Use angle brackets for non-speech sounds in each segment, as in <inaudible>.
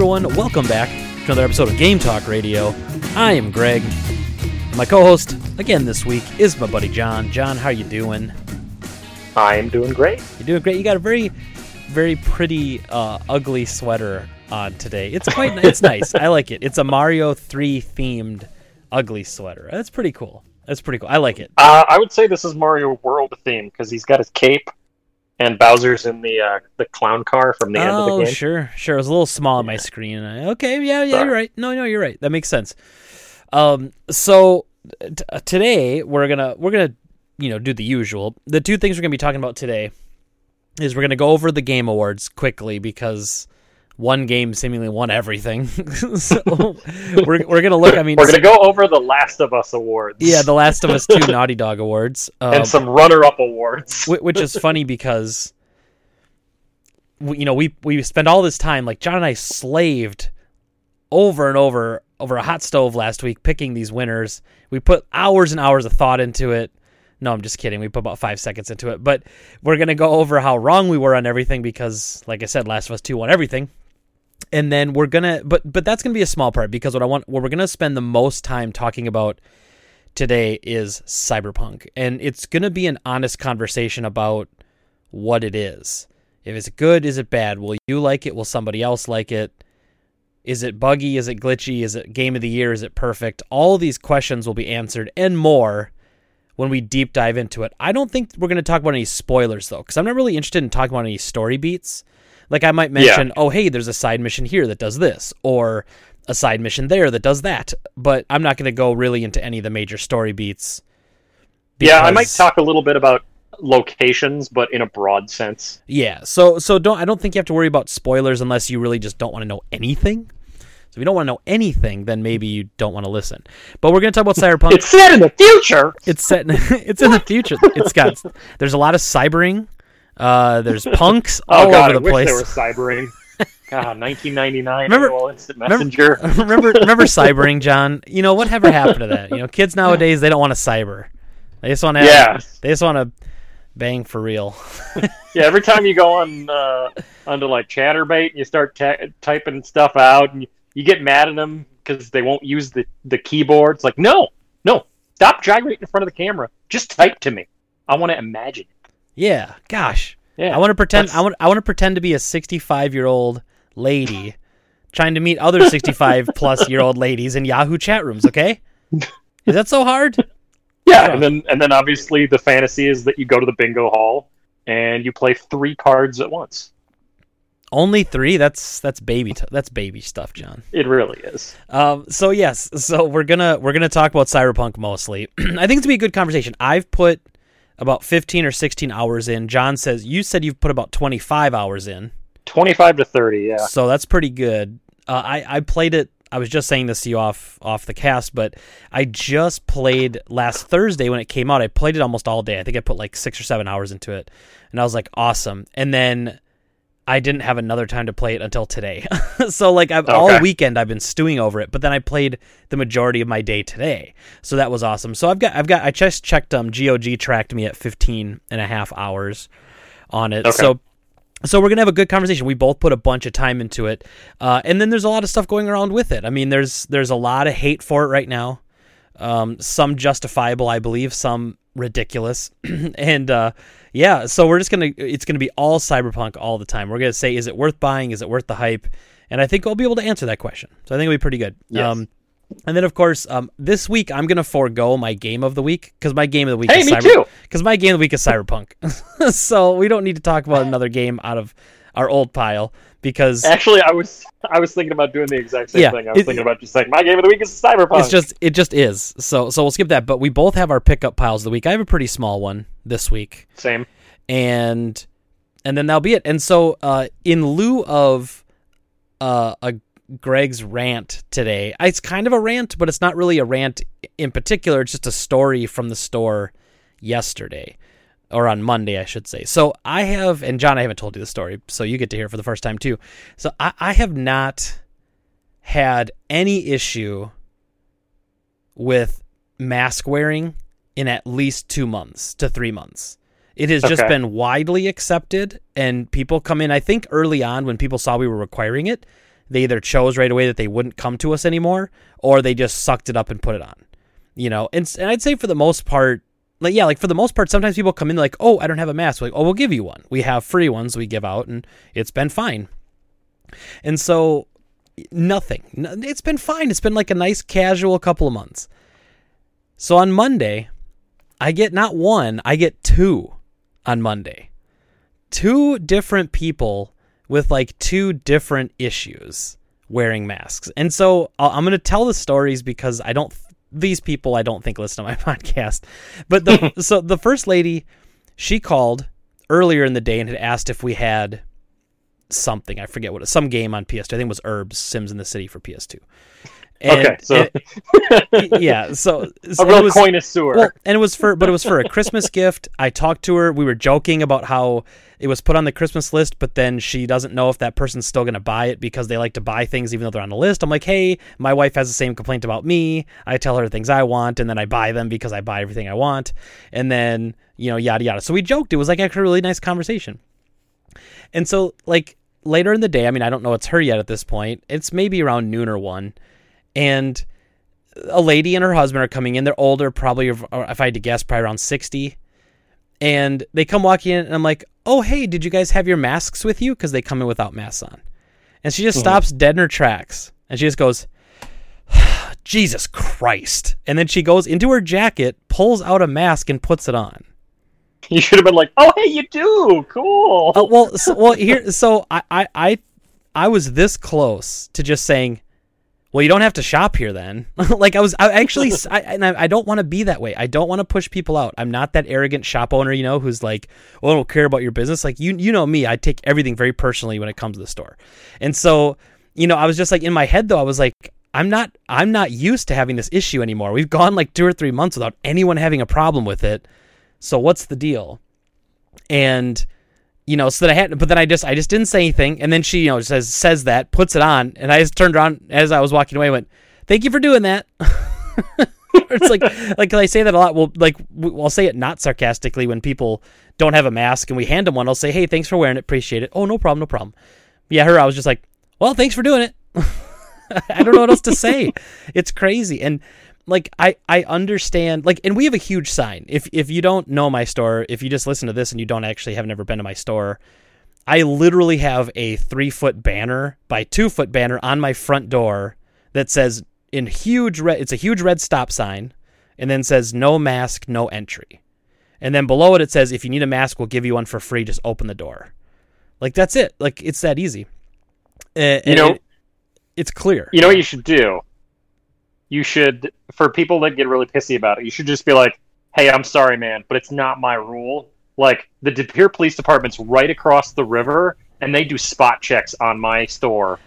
everyone. Welcome back to another episode of Game Talk Radio. I am Greg. My co-host again this week is my buddy John. John, how you doing? I am doing great. You're doing great. You got a very, very pretty, uh, ugly sweater on today. It's quite. it's nice. I like it. It's a Mario Three themed ugly sweater. That's pretty cool. That's pretty cool. I like it. Uh, I would say this is Mario World theme because he's got his cape and Bowser's in the uh, the clown car from the end of the Oh, game. sure, sure. It was a little small on my screen. Okay, yeah, yeah, Sorry. you're right. No, no, you're right. That makes sense. Um, so t- uh, today we're gonna we're gonna you know do the usual. The two things we're gonna be talking about today is we're gonna go over the game awards quickly because one game seemingly won everything. <laughs> so we're we're gonna look. I mean, We're gonna go over the Last of Us awards. yeah, The Last of Us Two <laughs> Naughty Dog awards. Um, and some runner-up awards. Which is funny because you know we we spent all this time like John and I slaved over and over over a hot stove last week picking these winners. We put hours and hours of thought into it. No, I'm just kidding. We put about five seconds into it, but we're gonna go over how wrong we were on everything because, like I said, Last of Us Two won everything. And then we're gonna, but but that's gonna be a small part because what I want, what we're gonna spend the most time talking about today is cyberpunk. And it's to be an honest conversation about what it is. If it's good is it bad? Will you like it? Will somebody else like it? Is it buggy? Is it glitchy? Is it game of the year? Is it perfect? All these questions will be answered and more when we deep dive into it. I don't think we're going to talk about any spoilers though because i'm not really interested in talking about any story beats like i might mention oh hey there's a side mission here that does this or a side mission there that does that but i'm not going to go really into any of the major story beats yeah, I might talk a little bit about locations, but in a broad sense. Yeah, so so don't I don't think you have to worry about spoilers unless you really just don't want to know anything. So if you don't want to know anything, then maybe you don't want to listen. But we're gonna talk about <laughs> Cyberpunk. It's set in the future. it's set. In, <laughs> it's in the future. It's got. There's a lot of cybering. Uh, there's <laughs> punks all oh god, over I the wish place. there was cybering. God, 1999. Remember- AOL Instant Messenger. <laughs> remember remember <laughs> cybering, John? You know whatever happened to that? You know, kids nowadays they don't want to cyber. They just want to. Yeah. They just want to bang for real. Yeah, every time you go on uh, onto like Chaturbate and you start ta- typing stuff out, and you, you get mad at them because they won't use the the keyboard. It's like, no, no, stop gyrating in front of the camera. Just type to me. I want to imagine. Yeah. Gosh. Yeah, I want to pretend. that's- I want. I want to pretend to be a 65 year old lady trying to meet other 65 plus year old ladies in Yahoo chat rooms. Okay, <laughs> is that so hard? Yeah, and then and then obviously the fantasy is that you go to the bingo hall and you play three cards at once. Only three. That's that's baby. T- that's baby stuff, John. It really is. Um. So yes. So we're gonna we're gonna talk about cyberpunk mostly. <clears throat> I think it's gonna be a good conversation. I've put about 15 or 16 hours in. John says you said you've put about 25 hours in. Twenty-five to thirty. Yeah. So that's pretty good. Uh, I I played it. I was just saying this to you off off the cast, but I just played last Thursday when it came out. I played it almost all day. I think I put like six or seven hours into it, and I was like, awesome. And then I didn't have another time to play it until today. <laughs> so like I've all weekend I've been stewing over it, but then I played the majority of my day today. So that was awesome. So I've got I've got I just checked um GOG tracked me at 15 and a half hours on it. Okay. So so we're gonna have a good conversation. We both put a bunch of time into it, uh, and then there's a lot of stuff going around with it. I mean, there's there's a lot of hate for it right now. Um, some justifiable, I believe, some ridiculous, <clears throat> and uh, yeah. So we're just gonna it's gonna be all cyberpunk all the time. We're gonna say, is it worth buying? Is it worth the hype? And I think we'll be able to answer that question. So I think it'll be pretty good. Yes. Um, and then of course, um, this week I'm gonna forego my game of the week because my game of the week Hey, is me cyber- too. <laughs> because my game of the week is Cyberpunk. <laughs> so we don't need to talk about another game out of our old pile because Actually, I was I was thinking about doing the exact same Yeah, thing. I was it- thinking about just saying my game of the week is Cyberpunk. it's just it just is. So so we'll skip that. But we both have our pickup piles of the week. I have a pretty small one this week, same. and and then that'll be it. And so uh, in lieu of uh, a Greg's rant today, it's kind of a rant, but it's not really a rant in particular. It's just a story from the store yesterday. Or on Monday, I should say. So I have, and John, I haven't told you the story, so you get to hear it for the first time too. So I, I have not had any issue with mask wearing in at least two months to three months. It has just been widely accepted, and people come in. I think early on when people saw we were requiring it, they either chose right away that they wouldn't come to us anymore, or they just sucked it up and put it on. You know, and, and I'd say for the most part, like yeah, like for the most part, sometimes people come in like, oh, I don't have a mask. We're like, oh, we'll give you one. We have free ones we give out, and it's been fine. And so nothing. It's been fine. It's been like a nice casual couple of months. So on Monday, I get not one, I get two on Monday. Two different people with like two different issues wearing masks. And so I'm going to tell the stories because I don't these people I don't think listen to my <laughs> podcast. But the <laughs> so the first lady, she called earlier in the day and had asked if we had something. I forget what some game on PS2. I think it was Urbz Sims in the City for PS2. And, okay, so and, <laughs> yeah, so, so a real was, connoisseur. Well, and it was for, but it was for a Christmas gift. I talked to her. We were joking about how it was put on the Christmas list, but then she doesn't know if that person's still going to buy it because they like to buy things even though they're on the list. I'm like, hey, my wife has the same complaint about me. I tell her things I want, and then I buy them because I buy everything I want, and then you know, yada yada. So we joked. It was like actually a really nice conversation. And so, like later in the day, I mean, I don't know it's her yet at this point. It's maybe around noon or one and a lady and her husband are coming in. They're older, probably if I had to guess, probably around sixty. And they come walking in, and I'm like, "Oh, hey, did you guys have your masks with you?" Because they come in without masks on. And she just mm-hmm. stops dead in her tracks, and she just goes, <sighs> "Jesus Christ!" And then she goes into her jacket, pulls out a mask, and puts it on. <laughs> You should have been like, "Oh, hey, you do, cool." Uh, well, so, well, here, <laughs> so I, I, I, I was this close to just saying, well, you don't have to shop here then. <laughs> like I was, I actually, I, and I, I don't want to be that way. I don't want to push people out. I'm not that arrogant shop owner, you know, who's like, well, I don't care about your business. Like you, you know me, I take everything very personally when it comes to the store. And so, you know, I was just like in my head though, I was like, I'm not, I'm not used to having this issue anymore. We've gone like two or three months without anyone having a problem with it. So what's the deal? And you know, so that I had, but then I just, I just didn't say anything. And then she, you know, says, says that, puts it on. And I just turned around as I was walking away, went, thank you for doing that. <laughs> it's like, like I say that a lot. Well, like I'll say it not sarcastically when people don't have a mask and we hand them one. I'll say, hey, thanks for wearing it. Appreciate it. Oh, no problem. No problem. Yeah. Her, I was just like, well, thanks for doing it. <laughs> I don't know what else to say. It's crazy. And, like I I understand like and we have a huge sign. If if you don't know my store, if you just listen to this and you don't actually have never been to my store, I literally have a three foot banner by two foot banner on my front door that says in huge red it's a huge red stop sign and then says no mask, no entry. And then below it it says if you need a mask, we'll give you one for free, just open the door. Like that's it. Like it's that easy. Uh, you know, it, it's clear. You know what you should do? You should for people that get really pissy about it, you should just be like, "Hey, I'm sorry, man, but it's not my rule." Like the De Pere Police Department's right across the river, and they do spot checks on my store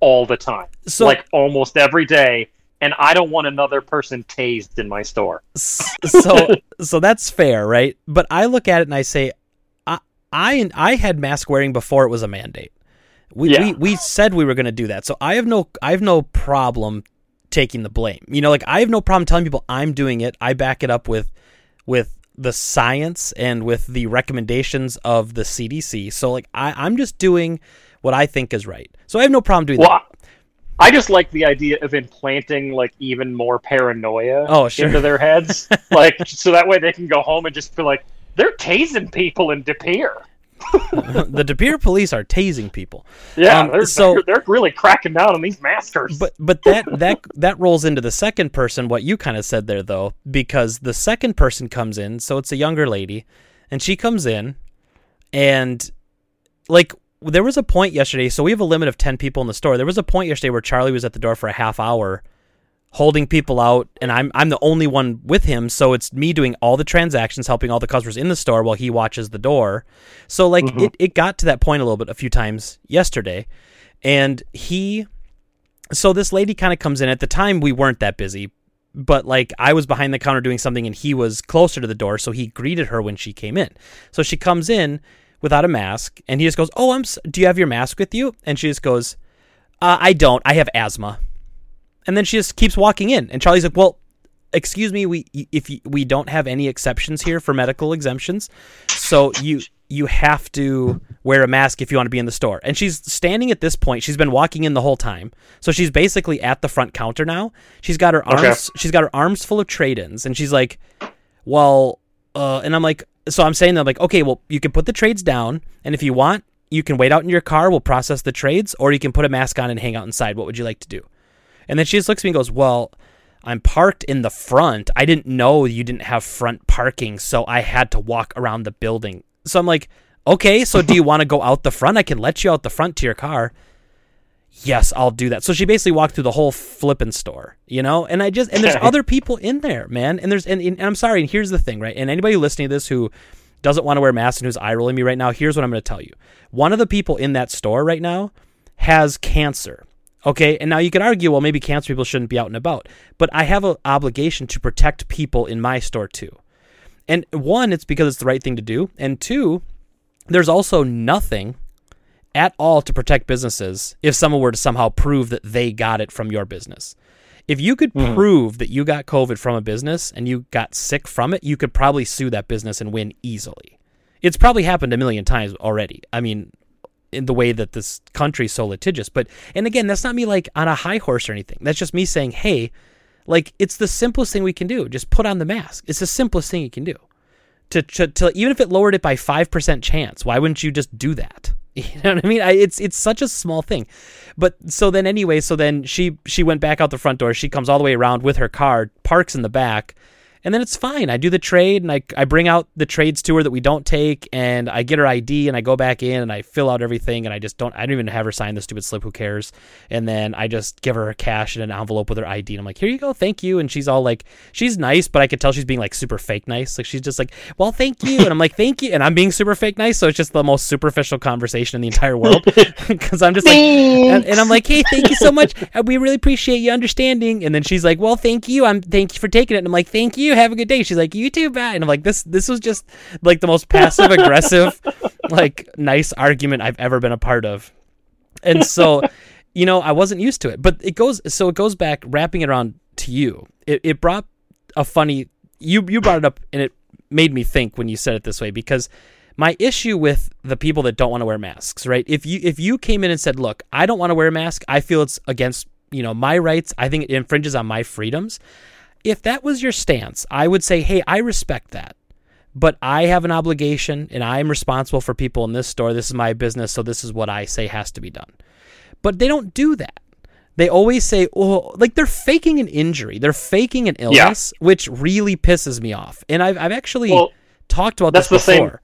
all the time, so, like almost every day. And I don't want another person tased in my store. so, <laughs> so that's fair, right? But I look at it and I say, I, I, I had mask wearing before it was a mandate. We, yeah. we, we said we were going to do that. So I have no I have no problem taking the blame. You know, like I have no problem telling people I'm doing it. I back it up with with the science and with the recommendations of the CDC. So like I, I'm just doing what I think is right. So I have no problem doing well, that. I just like the idea of implanting like even more paranoia oh, sure. into their heads, <laughs> like so that way they can go home and just be like, they're tasing people in De Pere. <laughs> the De Pere police are tasing people. Yeah, um, they're, so they're, they're, really cracking down on these maskers. But but that that that rolls into the second person. What you kind of said there, though, because the second person comes in, so it's a younger lady, and she comes in, and like there was a point yesterday. So we have a limit of ten people in the store. There was a point yesterday where Charlie was at the door for a half hour holding people out and I'm I'm the only one with him so it's me doing all the transactions helping all the customers in the store while he watches the door. So like mm-hmm. it, it got to that point a little bit a few times yesterday and he so this lady kind of comes in at the time we weren't that busy but like I was behind the counter doing something and he was closer to the door so he greeted her when she came in. So she comes in without a mask and he just goes, "Oh, I'm do you have your mask with you?" And she just goes, uh, "I don't. I have asthma." And then she just keeps walking in. And Charlie's like, well, excuse me, we if you, we don't have any exceptions here for medical exemptions, so you you have to wear a mask if you want to be in the store. And she's standing at this point. She's been walking in the whole time, so she's basically at the front counter now. She's got her arms. Okay. She's got her arms full of trade-ins, and she's like, "Well," uh, and I'm like, so I'm saying that I'm like, okay, well, you can put the trades down, and if you want, you can wait out in your car. We'll process the trades, or you can put a mask on and hang out inside. What would you like to do? And then she just looks at me and goes, Well, I'm parked in the front. I didn't know you didn't have front parking, so I had to walk around the building. So I'm like, Okay, so do you <laughs> want to go out the front? I can let you out the front to your car. Yes, I'll do that. So she basically walked through the whole flipping store, you know? And I just, and there's <laughs> other people in there, man. And there's, and, and I'm sorry, and here's the thing, right? And anybody listening to this who doesn't want to wear masks and who's eye rolling me right now, here's what I'm going to tell you. One of the people in that store right now has cancer. Okay, and now you could argue, well, maybe cancer people shouldn't be out and about, but I have an obligation to protect people in my store too. And one, it's because it's the right thing to do, and two, there's also nothing at all to protect businesses if someone were to somehow prove that they got it from your business. If you could mm-hmm. prove that you got COVID from a business and you got sick from it, you could probably sue that business and win easily. It's probably happened a million times already. I mean, in the way that this country's so litigious. But and again, that's not me like on a high horse or anything. That's just me saying, hey, like it's the simplest thing we can do. Just put on the mask. It's the simplest thing you can do. To, to, to even if it lowered it by five percent chance, why wouldn't you just do that? <laughs> You know what I mean? I, it's it's such a small thing, but so then anyway, so then she she went back out the front door. She comes all the way around with her car, parks in the back, and then it's fine. I do the trade and I, I bring out the trades to her that we don't take and I get her ID and I go back in and I fill out everything and I just don't I don't even have her sign the stupid slip, who cares? And then I just give her cash in an envelope with her ID and I'm like, Here you go, thank you. And she's all like she's nice, but I could tell she's being like super fake nice. Like she's just like, Well, thank you. And I'm like, Thank you. And I'm being super fake nice, so it's just the most superficial conversation in the entire world. <laughs> Because I'm just like and, and I'm like, hey, thank you so much. <laughs> We really appreciate you understanding. And then she's like, well, thank you. I'm thank you for taking it. And I'm like, thank you. Have a good day. She's like, you too, bye. And I'm like, this this was just like the most passive aggressive, <laughs> like nice argument I've ever been a part of. And so, you know, I wasn't used to it. But it goes so it goes back wrapping it around to you. It it brought a funny you you brought it up and it made me think when you said it this way because my issue with the people that don't want to wear masks, right? If you if you came in and said, "Look, I don't want to wear a mask. I feel it's against, you know, my rights. I think it infringes on my freedoms." If that was your stance, I would say, "Hey, I respect that." But I have an obligation and I am responsible for people in this store. This is my business, so this is what I say has to be done. But they don't do that. They always say, "Oh, like they're faking an injury. They're faking an illness," which really pisses me off. And I've I've actually Well, talked about that's this the same- before.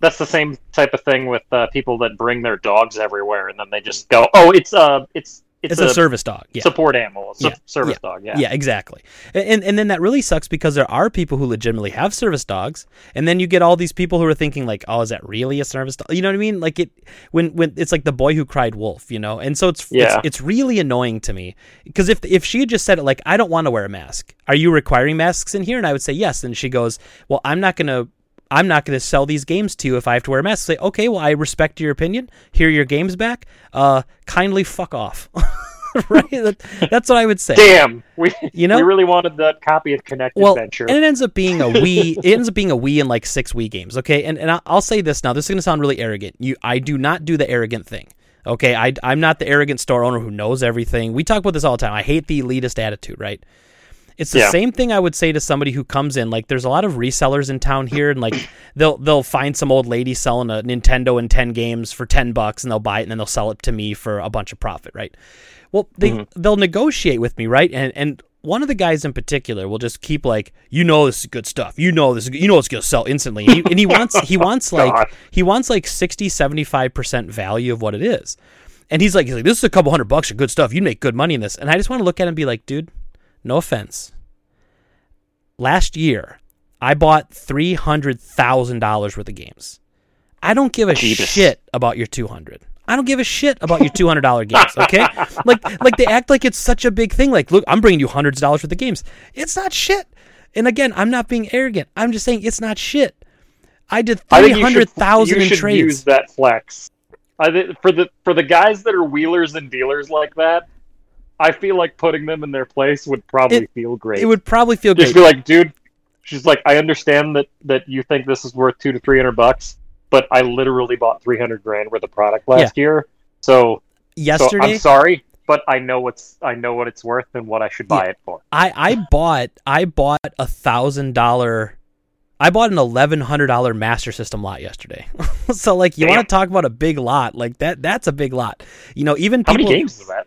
That's the same type of thing with uh, people that bring their dogs everywhere, and then they just go, "Oh, it's uh, it's it's, It's a, service dog. Yeah. support animal, a Yeah, service dog." Yeah. Yeah, exactly. And and then that really sucks because there are people who legitimately have service dogs, and then you get all these people who are thinking like, "Oh, is that really a service dog?" You know what I mean? Like it when when it's like the boy who cried wolf, you know. And so it's Yeah. it's, it's really annoying to me because if if she had just said it like, "I don't want to wear a mask. Are you requiring masks in here?" and I would say yes, and she goes, "Well, I'm not going to I'm not going to sell these games to you if I have to wear a mask. Say, okay, well, I respect your opinion. Here are your games back. Uh, kindly fuck off. <laughs> right? That, that's what I would say. Damn, we You know? we really wanted that copy of Kinect Well, Adventure. and it ends up being a Wii. it ends up being a Wii and like six Wii games. Okay, and and I'll say this now. This is going to sound really arrogant. You, I do not do the arrogant thing. Okay, I, I'm not the arrogant store owner who knows everything. We talk about this all the time. I hate the elitist attitude, right? It's the Yeah. same thing I would say to somebody who comes in. Like, there's a lot of resellers in town here, and like <clears throat> they'll they'll find some old lady selling a Nintendo and ten games for ten bucks, and they'll buy it, and then they'll sell it to me for a bunch of profit, right? Well, they mm-hmm. they'll negotiate with me, right? And and one of the guys in particular will just keep like, you know, this is good stuff. You know this. Is, you know it's gonna sell instantly. And he, and he <laughs> wants he wants like God. he wants like 60 75 percent value of what it is. And he's like, he's like, this is a couple hundred bucks of good stuff. You'd make good money in this. And I just want to look at him and be like, dude, no offense. Last year, I bought three hundred thousand dollars worth of games. I don't give a Jeebus. shit about your two hundred. I don't give a shit about your two hundred dollar games. Okay, <laughs> like like they act like it's such a big thing. Like, look, I'm bringing you hundreds of dollars worth of games. It's not shit. And again, I'm not being arrogant. I'm just saying it's not shit. I did three hundred should- thousand in trades. Use that flex. I for the for the guys that are wheelers and dealers like that. I feel like putting them in their place would probably It- feel great. It would probably feel great. just be like, dude. She's like, I understand that that you think this is worth two to three hundred bucks, but I literally bought three hundred grand worth of product last year. So, so Yesterday, I'm sorry, but I know what's I know what it's worth and what I should buy Yeah. it for. I I bought I bought a thousand dollar I bought an eleven hundred dollar Master System lot yesterday. <laughs> so like you want to talk about a big lot like that? That's a big lot. You know, even How many games is that?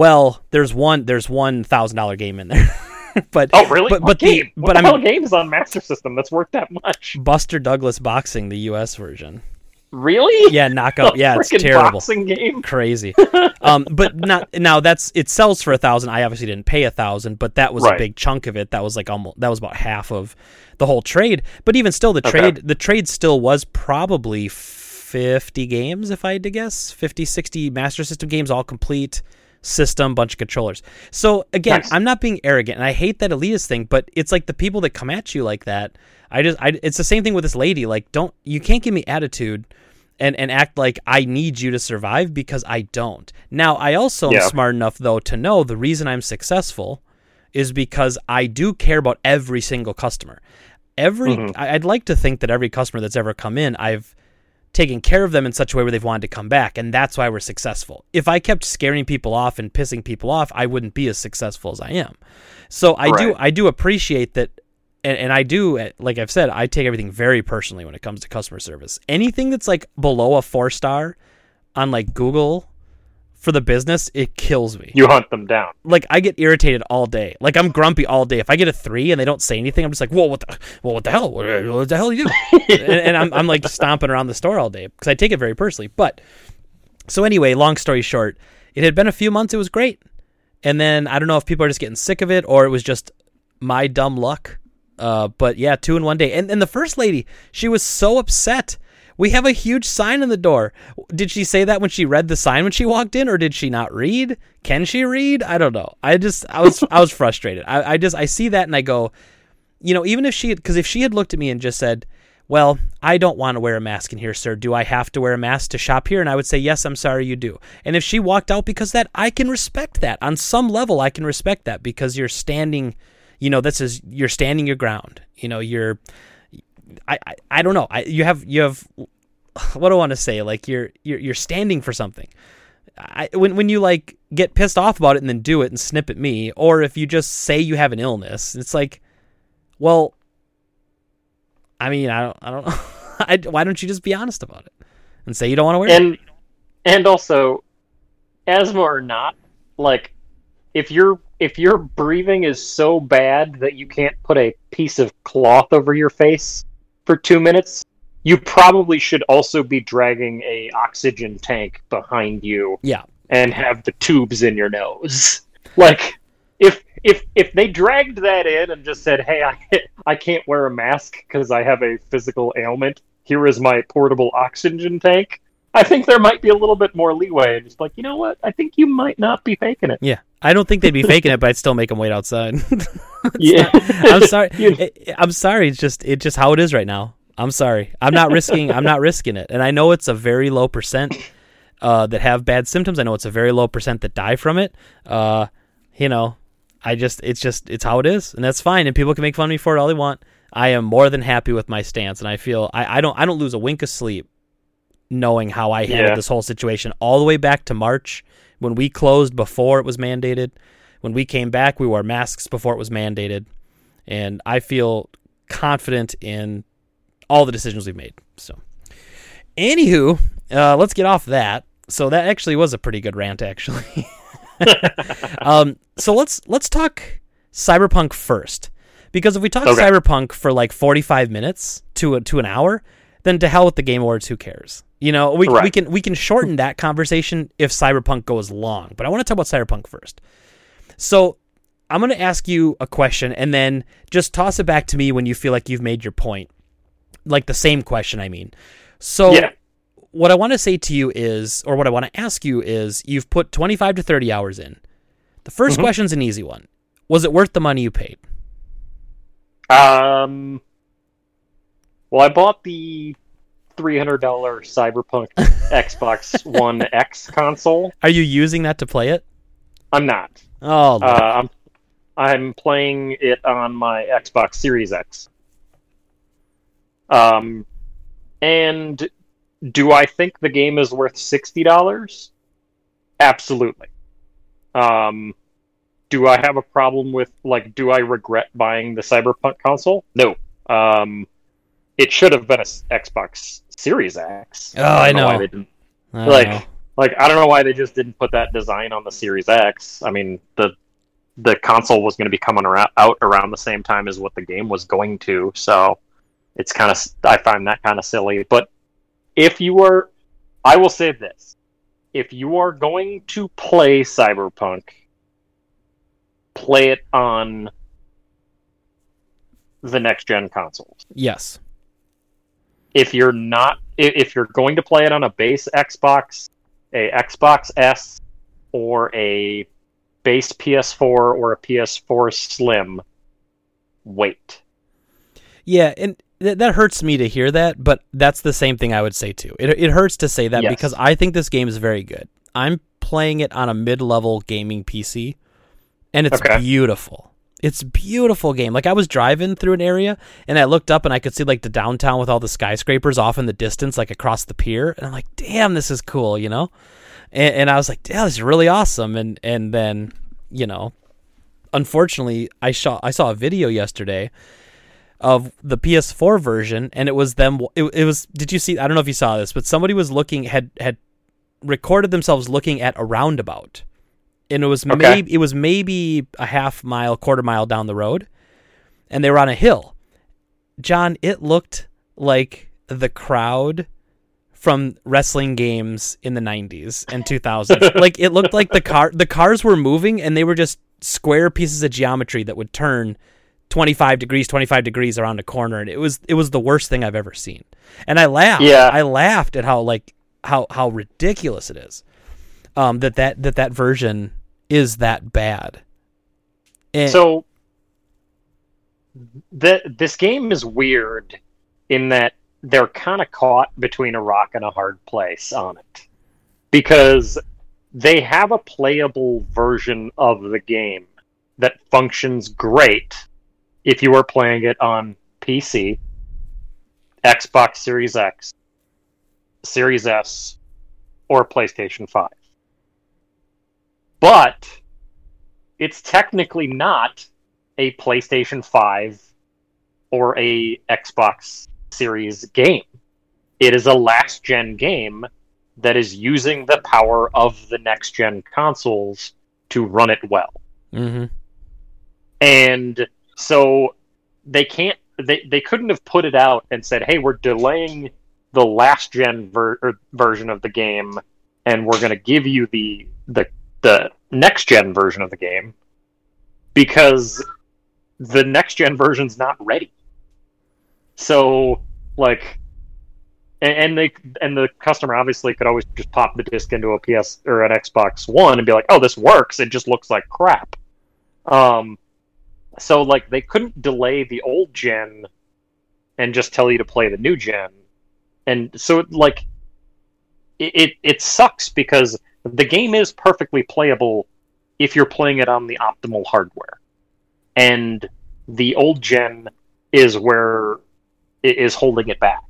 Well, there's one there's one thousand dollar game in there, <laughs> but Oh, really? But but the but what I the hell mean game is on Master System that's worth that much? Buster Douglas Boxing, the U.S. version. Really? Yeah, knockout. <laughs> Yeah, it's terrible. boxing game. crazy. <laughs> Um, but not now. That's it sells for a thousand. I obviously didn't pay a thousand, but that was a big chunk of it. That was like almost that was about half of the whole trade. But even still, the Okay. trade the trade still was probably fifty games, if I had to guess, 50, 60 Master System games, all complete system, bunch of controllers. So again, Nice. I'm not being arrogant, and I hate that elitist thing, but it's like the people that come at you like that. I just, I, it's the same thing with this lady. Like, don't you can't give me attitude and and act like I need you to survive because I don't. Now, I also am smart enough though to know the reason I'm successful is because I do care about every single customer. Every Mhm. I'd like to think that every customer that's ever come in, I've taken care of them in such a way where they've wanted to come back, and that's why we're successful. If I kept scaring people off and pissing people off, I wouldn't be as successful as I am. So I do I do appreciate that and, and I do like I've said, I take everything very personally when it comes to customer service. Anything that's like below a four star on like Google for the business, it kills me. You hunt them down. Like I get irritated all day. Like I'm grumpy all day. If I get a three and they don't say anything, I'm just like, whoa, what the, well, what the hell? What, what the hell are you doing? <laughs> and, and I'm, I'm like stomping around the store all day because I take it very personally. But so anyway, long story short, it had been a few months. It was great, and then I don't know if people are just getting sick of it or it was just my dumb luck. Uh, but yeah, two in one day. And and the first lady, she was so upset. We have a huge sign on the door. Did she say that when she read the sign when she walked in, or did she not read? Can she read? I don't know. I just I was I was frustrated. I, I just I see that and I go, you know, even if she because if she had looked at me and just said, "Well, I don't want to wear a mask in here, sir. Do I have to wear a mask to shop here?" and I would say, "Yes, I'm sorry, you do." And if she walked out because that, I can respect that on some level. I can respect that because you're standing, you know, this is you're standing your ground. You know, you're. I, I, I don't know. I you have you have what do I want to say? Like you're you're you're standing for something. I, when when you like get pissed off about it and then do it and snip at me, or if you just say you have an illness, it's like, well, I mean, I don't I don't know. <laughs> I, why don't you just be honest about it and say you don't want to wear it? And and also, asthma or not, like if your if your breathing is so bad that you can't put a piece of cloth over your face for two minutes, you probably should also be dragging a oxygen tank behind you Yeah, and have the tubes in your nose. <laughs> Like if if if they dragged that in and just said, "Hey, I I can't wear a mask because I have a physical ailment. Here is my portable oxygen tank." I think there might be a little bit more leeway. And just like, you know what? I think you might not be faking it. yeah. I don't think they'd be <laughs> faking it, but I'd still make them wait outside. <laughs> yeah, I'm sorry. <laughs> I'm sorry. It's just it's just how it is right now. I'm sorry. I'm not risking. I'm not risking it. And I know it's a very low percent uh, that have bad symptoms. I know it's a very low percent that die from it. Uh, you know, I just it's just it's how it is, and that's fine. And people can make fun of me for it all they want. I am more than happy with my stance, and I feel I, I don't I don't lose a wink of sleep knowing how I handled Yeah. this whole situation all the way back to March when we closed before it was mandated. When we came back, we wore masks before it was mandated, and I feel confident in all the decisions we've made. So, anywho, uh, let's get off that. So that actually was a pretty good rant, actually. <laughs> um, so let's let's talk cyberpunk first, because if we talk Okay. cyberpunk for like forty-five minutes to a, to an hour, then to hell with the Game Awards. Who cares? You know, we we can we can shorten that conversation if cyberpunk goes long. But I want to talk about cyberpunk first. So I'm going to ask you a question and then just toss it back to me when you feel like you've made your point. Like the same question, I mean. So Yeah. what I want to say to you is, or what I want to ask you is, you've put 25 to 30 hours in. The 1st Mhm. question's an easy one. Was it worth the money you paid? Um. Well, I bought the three hundred dollar Cyberpunk <laughs> Xbox One X console. Are you using that to play it? I'm not. Oh, Uh, I'm I'm playing it on my Xbox Series X. Um, and do I think the game is worth sixty dollars? Absolutely. Um, do I have a problem with like? Do I regret buying the Cyberpunk console? No. Um, it should have been a Xbox Series X. Oh, I why know. didn't I like know. like I don't know why they just didn't put that design on the Series X. I mean the the console was going to be coming around, out around the same time as what the game was going to, so it's kind of I find that kind of silly. But if you are, I will say this: if you are going to play Cyberpunk, play it on the next gen consoles yes. If you're not if you're going to play it on a base Xbox, a Xbox S or a base PS4 or a PS4 Slim, wait. Yeah, and th- that hurts me to hear that, but that's the same thing I would say too. It it hurts to say that Yes. because I think this game is very good. I'm playing it on a mid-level gaming PC, and it's Okay. beautiful. It's beautiful game. Like I was driving through an area and I looked up and I could see like the downtown with all the skyscrapers off in the distance, like across the pier, and I'm like, damn, this is cool, you know. And, and I was like, yeah, this is really awesome. And and then you know, unfortunately, I saw I saw a video yesterday of the PS4 version, and it was them. It, it was. Did you see? I don't know if you saw this, but somebody was looking had had recorded themselves looking at a roundabout, and it was Okay. maybe it was maybe a half mile, quarter mile down the road, and they were on a hill. John, it looked like the crowd from wrestling games in the 90s and 2000s. <laughs> like it looked like the car the cars were moving and they were just square pieces of geometry that would turn 25 degrees 25 degrees around a corner and it was it was the worst thing I've ever seen. And I laughed. Yeah. I laughed at how like how how ridiculous it is. Um that that that that version is that bad. And So the, this game is weird in that they're kind of caught between a rock and a hard place on it. Because they have a playable version of the game that functions great if you are playing it on PC, Xbox Series X, Series S, or PlayStation 5. But it's technically not a PlayStation 5 or a Xbox Series game. It is a last gen game that is using the power of the next gen consoles to run it well. Mhm. And so they can't they, they couldn't have put it out and said, "Hey, we're delaying the last gen ver- version of the game and we're going to give you the the the next gen version of the game because the next gen version's not ready." So, like and, they and the customer obviously could always just pop the disc into a PS or an Xbox One and be like, "Oh, this works. It just looks like crap." Um, so like they couldn't delay the old gen and just tell you to play the new gen, and so like it it, it sucks because the game is perfectly playable if you're playing it on the optimal hardware, and the old gen is where it is holding it back.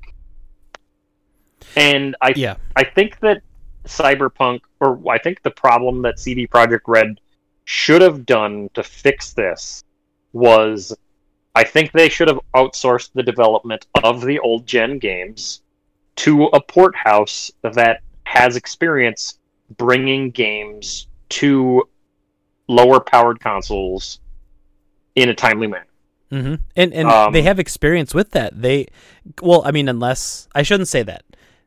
And I Yeah. I think that Cyberpunk, or I think the problem that CD Projekt Red should have done to fix this was I think they should have outsourced the development of the old gen games to a port house that has experience bringing games to lower powered consoles in a timely manner. hmm And and Um, they have experience with that. They, well, I mean, unless I shouldn't say that.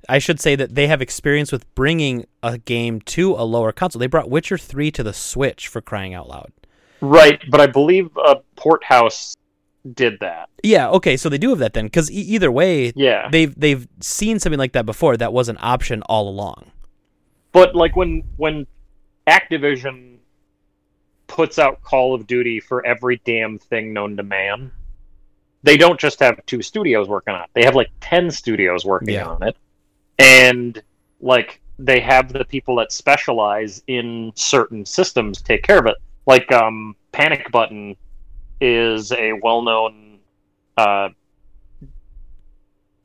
I should say that they have experience with bringing a game to a lower console. They brought Witcher three to the Switch for crying out loud. Right, but I believe a port house did that. Yeah. Okay. So they do have that then, because e- either way, Yeah. they've they've seen something like that before. That was an option all along. But like when when Activision puts out Call of Duty for every damn thing known to man, they don't just have two studios working on it. They have like ten studios working Yeah. on it. And like they have the people that specialize in certain systems take care of it. like um, Panic Button is a well-known uh,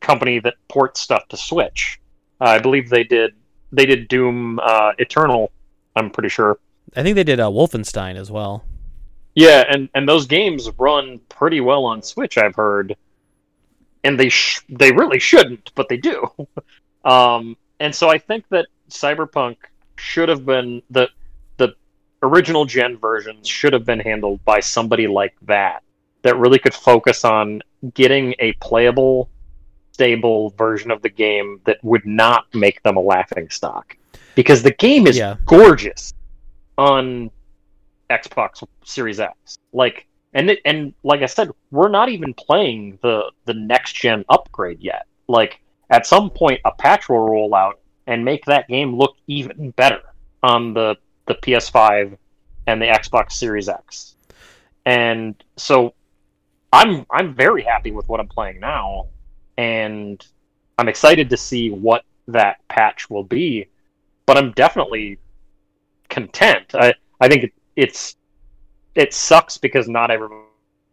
company that ports stuff to Switch. Uh, I believe they did they did Doom uh, Eternal. I'm pretty sure. I think they did uh, Wolfenstein as well. Yeah, and and those games run pretty well on Switch. I've heard, and they sh- they really shouldn't, but they do. <laughs> um, and so I think that Cyberpunk should have been the the original gen versions should have been handled by somebody like that that really could focus on getting a playable stable version of the game that would not make them a laughing stock because the game is Yeah. gorgeous on Xbox Series X like and it, and like I said we're not even playing the the next gen upgrade yet like at some point a patch will roll out and make that game look even better on the the PS5 and the Xbox Series X. And so I'm I'm very happy with what I'm playing now and I'm excited to see what that patch will be, but I'm definitely content. I I think it, it's it sucks because not everybody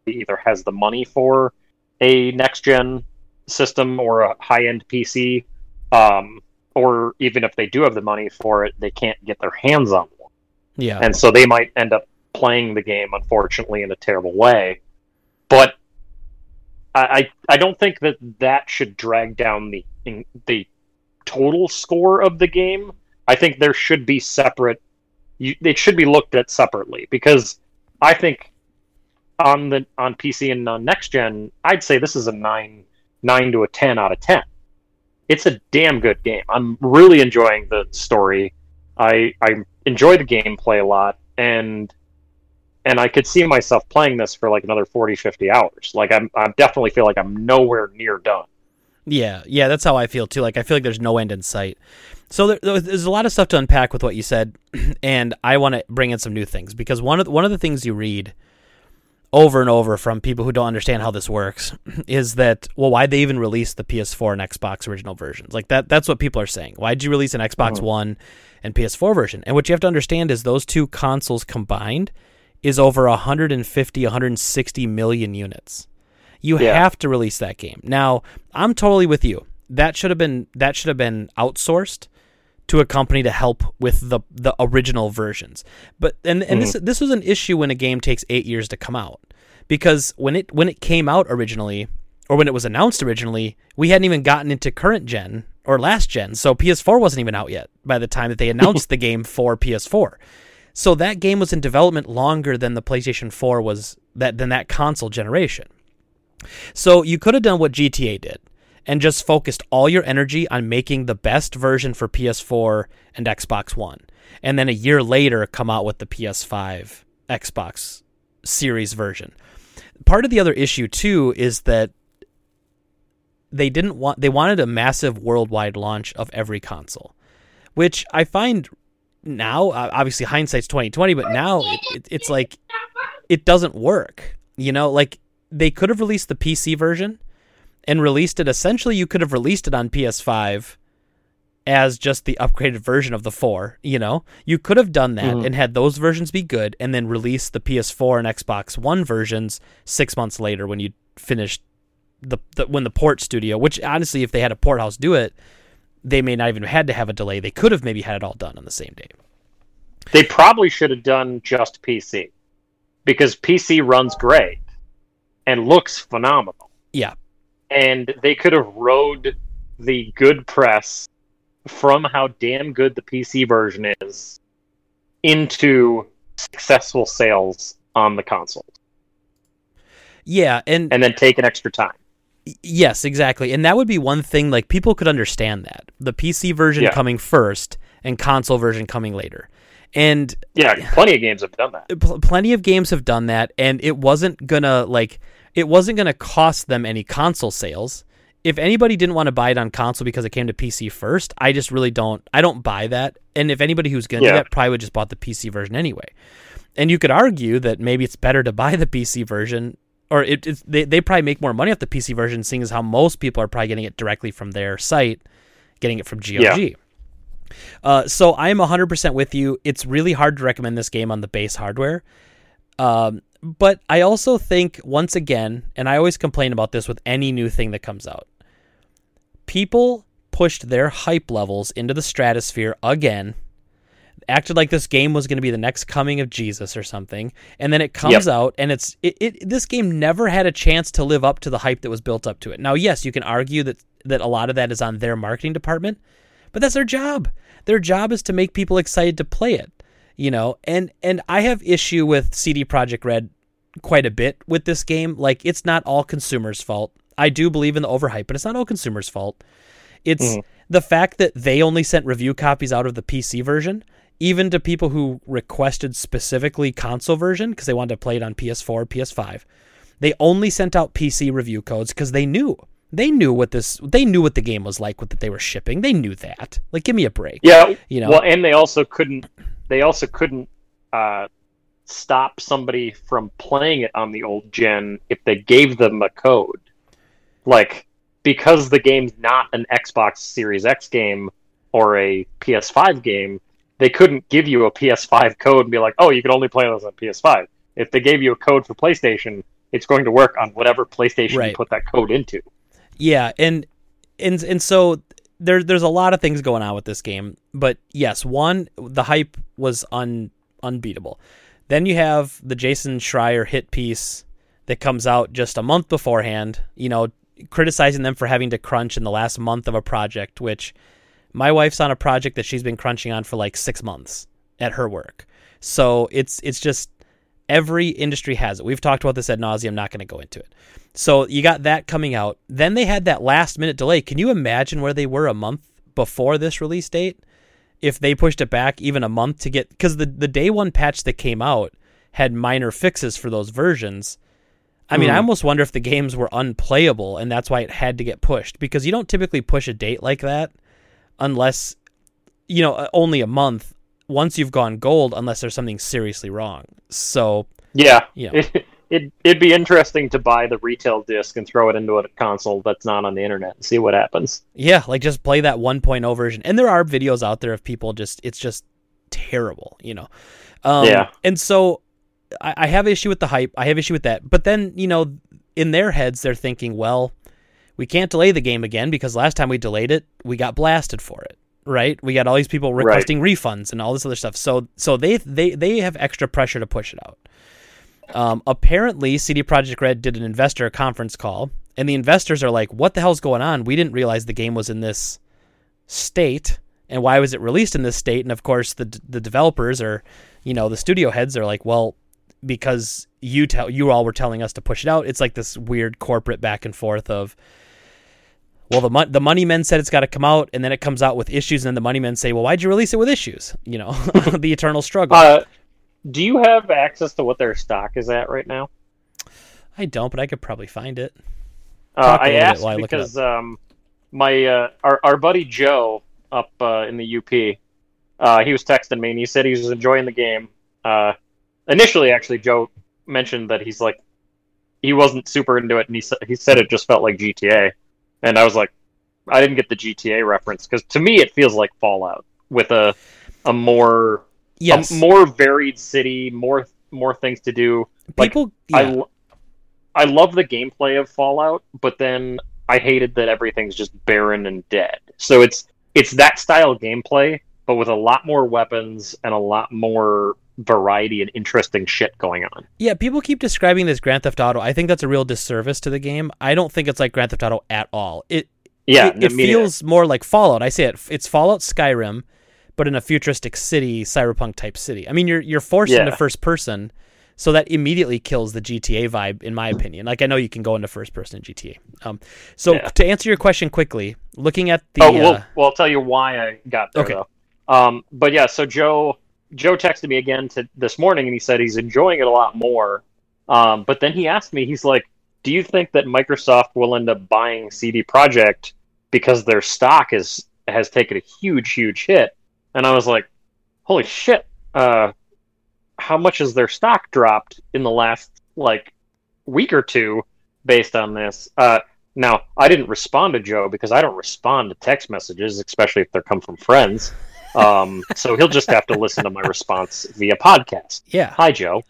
either has the money for a next gen system or a high end PC, um, or even if they do have the money for it, they can't get their hands on one, Yeah. and so they might end up playing the game unfortunately in a terrible way. But I I, don't think that that should drag down the the total score of the game. I think there should be separate. You, it should be looked at separately because I think on the on PC and on next gen, I'd say this is a nine nine to a ten out of ten. It's a damn good game. I'm really enjoying the story. I I enjoy the gameplay a lot, and and I could see myself playing this for like another 40, 50 hours. Like I'm I definitely feel like I'm nowhere near done. Yeah, yeah, that's how I feel too. Like I feel like there's no end in sight. So there, there's a lot of stuff to unpack with what you said, <clears throat> and I want to bring in some new things because one of the, one of the things you read over and over from people who don't understand how this works <clears throat> is that well, why'd they even release the PS4 and Xbox original versions? Like that that's what people are saying. Why'd you release an Xbox Mhm. One and PS4 version? And what you have to understand is those two consoles combined is over 150 160 million units. You Yeah. have to release that game. Now, I'm totally with you. That should have been that should have been outsourced to a company to help with the the original versions. But and and this hmm. this was an issue when a game takes 8 years to come out. Because when it when it came out originally or when it was announced originally, we hadn't even gotten into current gen or last gen. So PS4 wasn't even out yet by the time that they announced <laughs> the game for PS4. So that game was in development longer than the PlayStation 4 was that than that console generation. So you could have done what GTA did and just focused all your energy on making the best version for PS4 and Xbox One. And then a year later come out with the PS5 Xbox Series version. Part of the other issue too is that they didn't want they wanted a massive worldwide launch of every console, which I find now uh, obviously hindsight's 2020, but now it, it, it's like it doesn't work. You know, like they could have released the PC version and released it essentially you could have released it on PS5 as just the upgraded version of the 4, you know. You could have done that Mhm. and had those versions be good and then release the PS4 and Xbox One versions 6 months later when you finished the, the when the port studio, which honestly if they had a port house do it, they may not even have had to have a delay. They could have maybe had it all done on the same day. They probably should have done just PC because PC runs great and looks phenomenal. Yeah. And they could have rode the good press from how damn good the PC version is into successful sales on the console Yeah, and and then take an extra time. Yes, exactly. And that would be one thing like people could understand that. The PC version Yeah. coming first and console version coming later. And Yeah, plenty of games have done that. pl- plenty of games have done that and it wasn't going to like it wasn't going to cost them any console sales. If anybody didn't want to buy it on console because it came to PC first, I just really don't I don't buy that. And if anybody who's going to do that probably would just bought the PC version anyway. And you could argue that maybe it's better to buy the PC version or it, it's they, they probably make more money off the PC version, seeing as how most people are probably getting it directly from their site, getting it from GOG. Uh, so I'm 100% with you. It's really hard to recommend this game on the base hardware. Um, but I also think, once again, and I always complain about this with any new thing that comes out, people pushed their hype levels into the stratosphere again, acted like this game was going to be the next coming of Jesus or something, and then it comes Yep. out and it's it, it this game never had a chance to live up to the hype that was built up to it. Now, yes, you can argue that that a lot of that is on their marketing department, but that's their job. Their job is to make people excited to play it, you know. And and I have issue with CD Projekt Red quite a bit with this game. Like it's not all consumers' fault. I do believe in the overhype, but it's not all consumers' fault. It's Mhm. the fact that they only sent review copies out of the PC version, even to people who requested specifically console version because they wanted to play it on PS4, PS5. They only sent out PC review codes because they knew they knew what this they knew what the game was like, what that they were shipping. They knew that. Like, give me a break. Yeah, You know. Well, and they also couldn't. They also couldn't uh, stop somebody from playing it on the old gen if they gave them a code. Like because the game's not an Xbox Series X game or a PS5 game, they couldn't give you a PS5 code and be like, "Oh, you can only play this on PS5." If they gave you a code for PlayStation, it's going to work on whatever PlayStation Right. you put that code into. Yeah, and and and so there there's a lot of things going on with this game, but yes, one the hype was un unbeatable. Then you have the Jason Schreier hit piece that comes out just a month beforehand, you know, criticizing them for having to crunch in the last month of a project, which my wife's on a project that she's been crunching on for like 6 months at her work. So it's it's just every industry has it. We've talked about this ad nauseum. I'm not going to go into it. So you got that coming out. Then they had that last minute delay. Can you imagine where they were a month before this release date? If they pushed it back even a month to get because the the day one patch that came out had minor fixes for those versions. I mean, I Hmm. almost wonder if the games were unplayable and that's why it had to get pushed because you don't typically push a date like that unless you know uh, only a month once you've gone gold unless there's something seriously wrong. So, Yeah, you know, it, it it'd be interesting to buy the retail disc and throw it into a console that's not on the internet and see what happens. Yeah, like just play that 1.0 version. And there are videos out there of people just it's just terrible, you know. Um, Yeah. And so I, I have issue with the hype. I have issue with that. But then you know, in their heads, they're thinking, well, we can't delay the game again because last time we delayed it, we got blasted for it. Right? We got all these people Right. requesting refunds and all this other stuff. So so they they they have extra pressure to push it out. Um, apparently, CD Projekt Red did an investor conference call, and the investors are like, "What the hell's going on? We didn't realize the game was in this state, and why was it released in this state?" And of course, the the developers or, you know, the studio heads are like, "Well, because you tell you all were telling us to push it out." It's like this weird corporate back and forth of. Well, the mon- the money men said it's got to come out, and then it comes out with issues, and then the money men say, "Well, why'd you release it with issues?" You know, <laughs> the eternal struggle. Uh, do you have access to what their stock is at right now? I don't, but I could probably find it. Uh, I asked I because um, my uh, our our buddy Joe up uh, in the UP, uh, he was texting me and he said he was enjoying the game. Uh, initially, actually, Joe mentioned that he's like he wasn't super into it, and he sa- he said it just felt like GTA, and I was like, I didn't get the GTA reference because to me it feels like Fallout with a a more Yes, a more varied city, more more things to do. people. I yeah. lo- I love the gameplay of Fallout, but then I hated that everything's just barren and dead. So it's it's that style of gameplay, but with a lot more weapons and a lot more variety and interesting shit going on. Yeah, people keep describing this Grand Theft Auto. I think that's a real disservice to the game. I don't think it's like Grand Theft Auto at all. It Yeah, it, it feels more like Fallout. I say it. It's Fallout Skyrim, but in a futuristic city, cyberpunk type city. I mean, you're you're forced Yeah. into first person, so that immediately kills the GTA vibe, in my opinion. Like I know you can go into first person in GTA. Um, so Yeah. to answer your question quickly, looking at the oh well, uh, well, I'll tell you why I got there Okay. though. Um, but yeah, so Joe Joe texted me again to this morning, and he said he's enjoying it a lot more. Um, but then he asked me, he's like, "Do you think that Microsoft will end up buying CD Projekt because their stock is has taken a huge, huge hit?" And I was like, "Holy shit! Uh, how much has their stock dropped in the last like week or two based on this?" Uh, now, I didn't respond to Joe because I don't respond to text messages, especially if they come from friends. Um, so he'll just have to listen to my response via podcast. Yeah. Hi, Joe.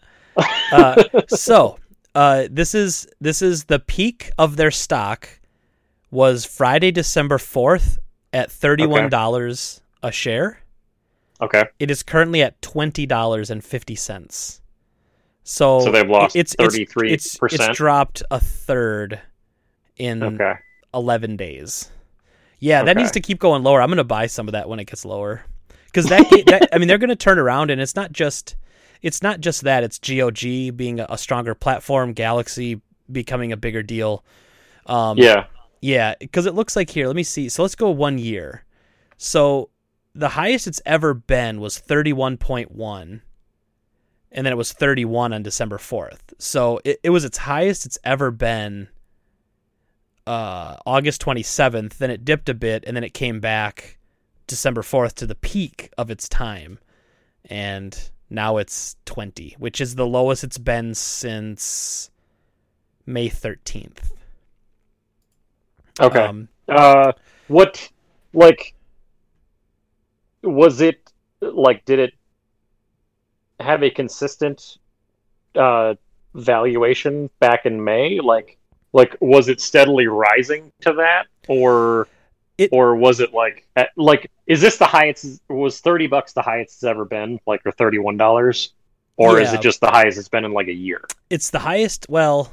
Uh, so uh, this is this is the peak of their stock was Friday, December fourth at thirty one dollars a share. Okay. It is currently at twenty dollars and fifty cents. So, So they've lost it's, thirty it's, it's, it's dropped a third in Okay. 11 days. Yeah, that Okay. needs to keep going lower. I'm going to buy some of that when it gets lower. Cuz that, that I mean they're going to turn around and it's not just it's not just that it's GOG being a, a stronger platform, Galaxy becoming a bigger deal. Um Yeah. yeah, cuz it looks like here, let me see. So let's go 1 year. So the highest it's ever been was 31.1 and then it was 31 on December 4th. So it, it was its highest it's ever been uh, August 27th. Then it dipped a bit, and then it came back December 4th to the peak of its time. And now it's 20, which is the lowest it's been since May 13th. Okay. Um, Uh, what, like, was it, like, did it have a consistent uh, valuation back in May? Like, like was it steadily rising to that, or, It- or was it like, like, is this the highest? Was thirty bucks the highest it's ever been, like, or thirty one dollars, or is it just the highest it's been in like a year? it's the highest. Well,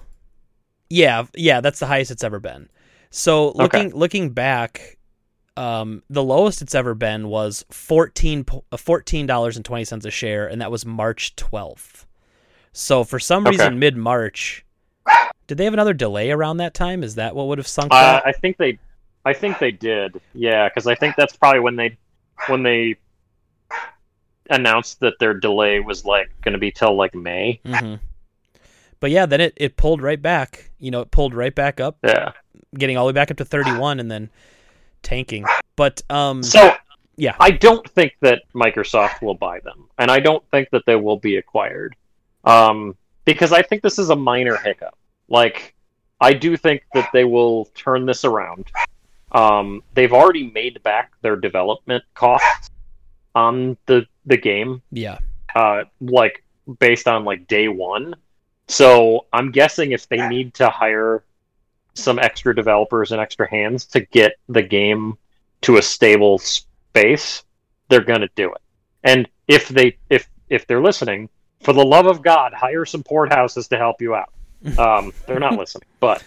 yeah, yeah, that's the highest it's ever been. So looking looking back, um, the lowest it's ever been was fourteen uh, fourteen dollars and twenty cents a share, and that was March twelfth. So for some Okay. reason, mid March, did they have another delay around that time? Is that what would have sunk Uh. I think they, I think they did. Yeah, because I think that's probably when they, when they announced that their delay was like going to be till like May. hmm But yeah, then it, it pulled right back. You know, it pulled right back up, Yeah. getting all the way back up to 31 and then tanking. But um So yeah. I don't think that Microsoft will buy them, and I don't think that they will be acquired, um, because I think this is a minor hiccup. Like, I do think that they will turn this around. Um, they've already made back their development costs on the the game. yeah. uh, like based on like day one. So I'm guessing if they need to hire some extra developers and extra hands to get the game to a stable space, they're gonna do it. And if they if if they're listening, for the love of God, hire some port houses to help you out. <laughs> Um, they're not listening, but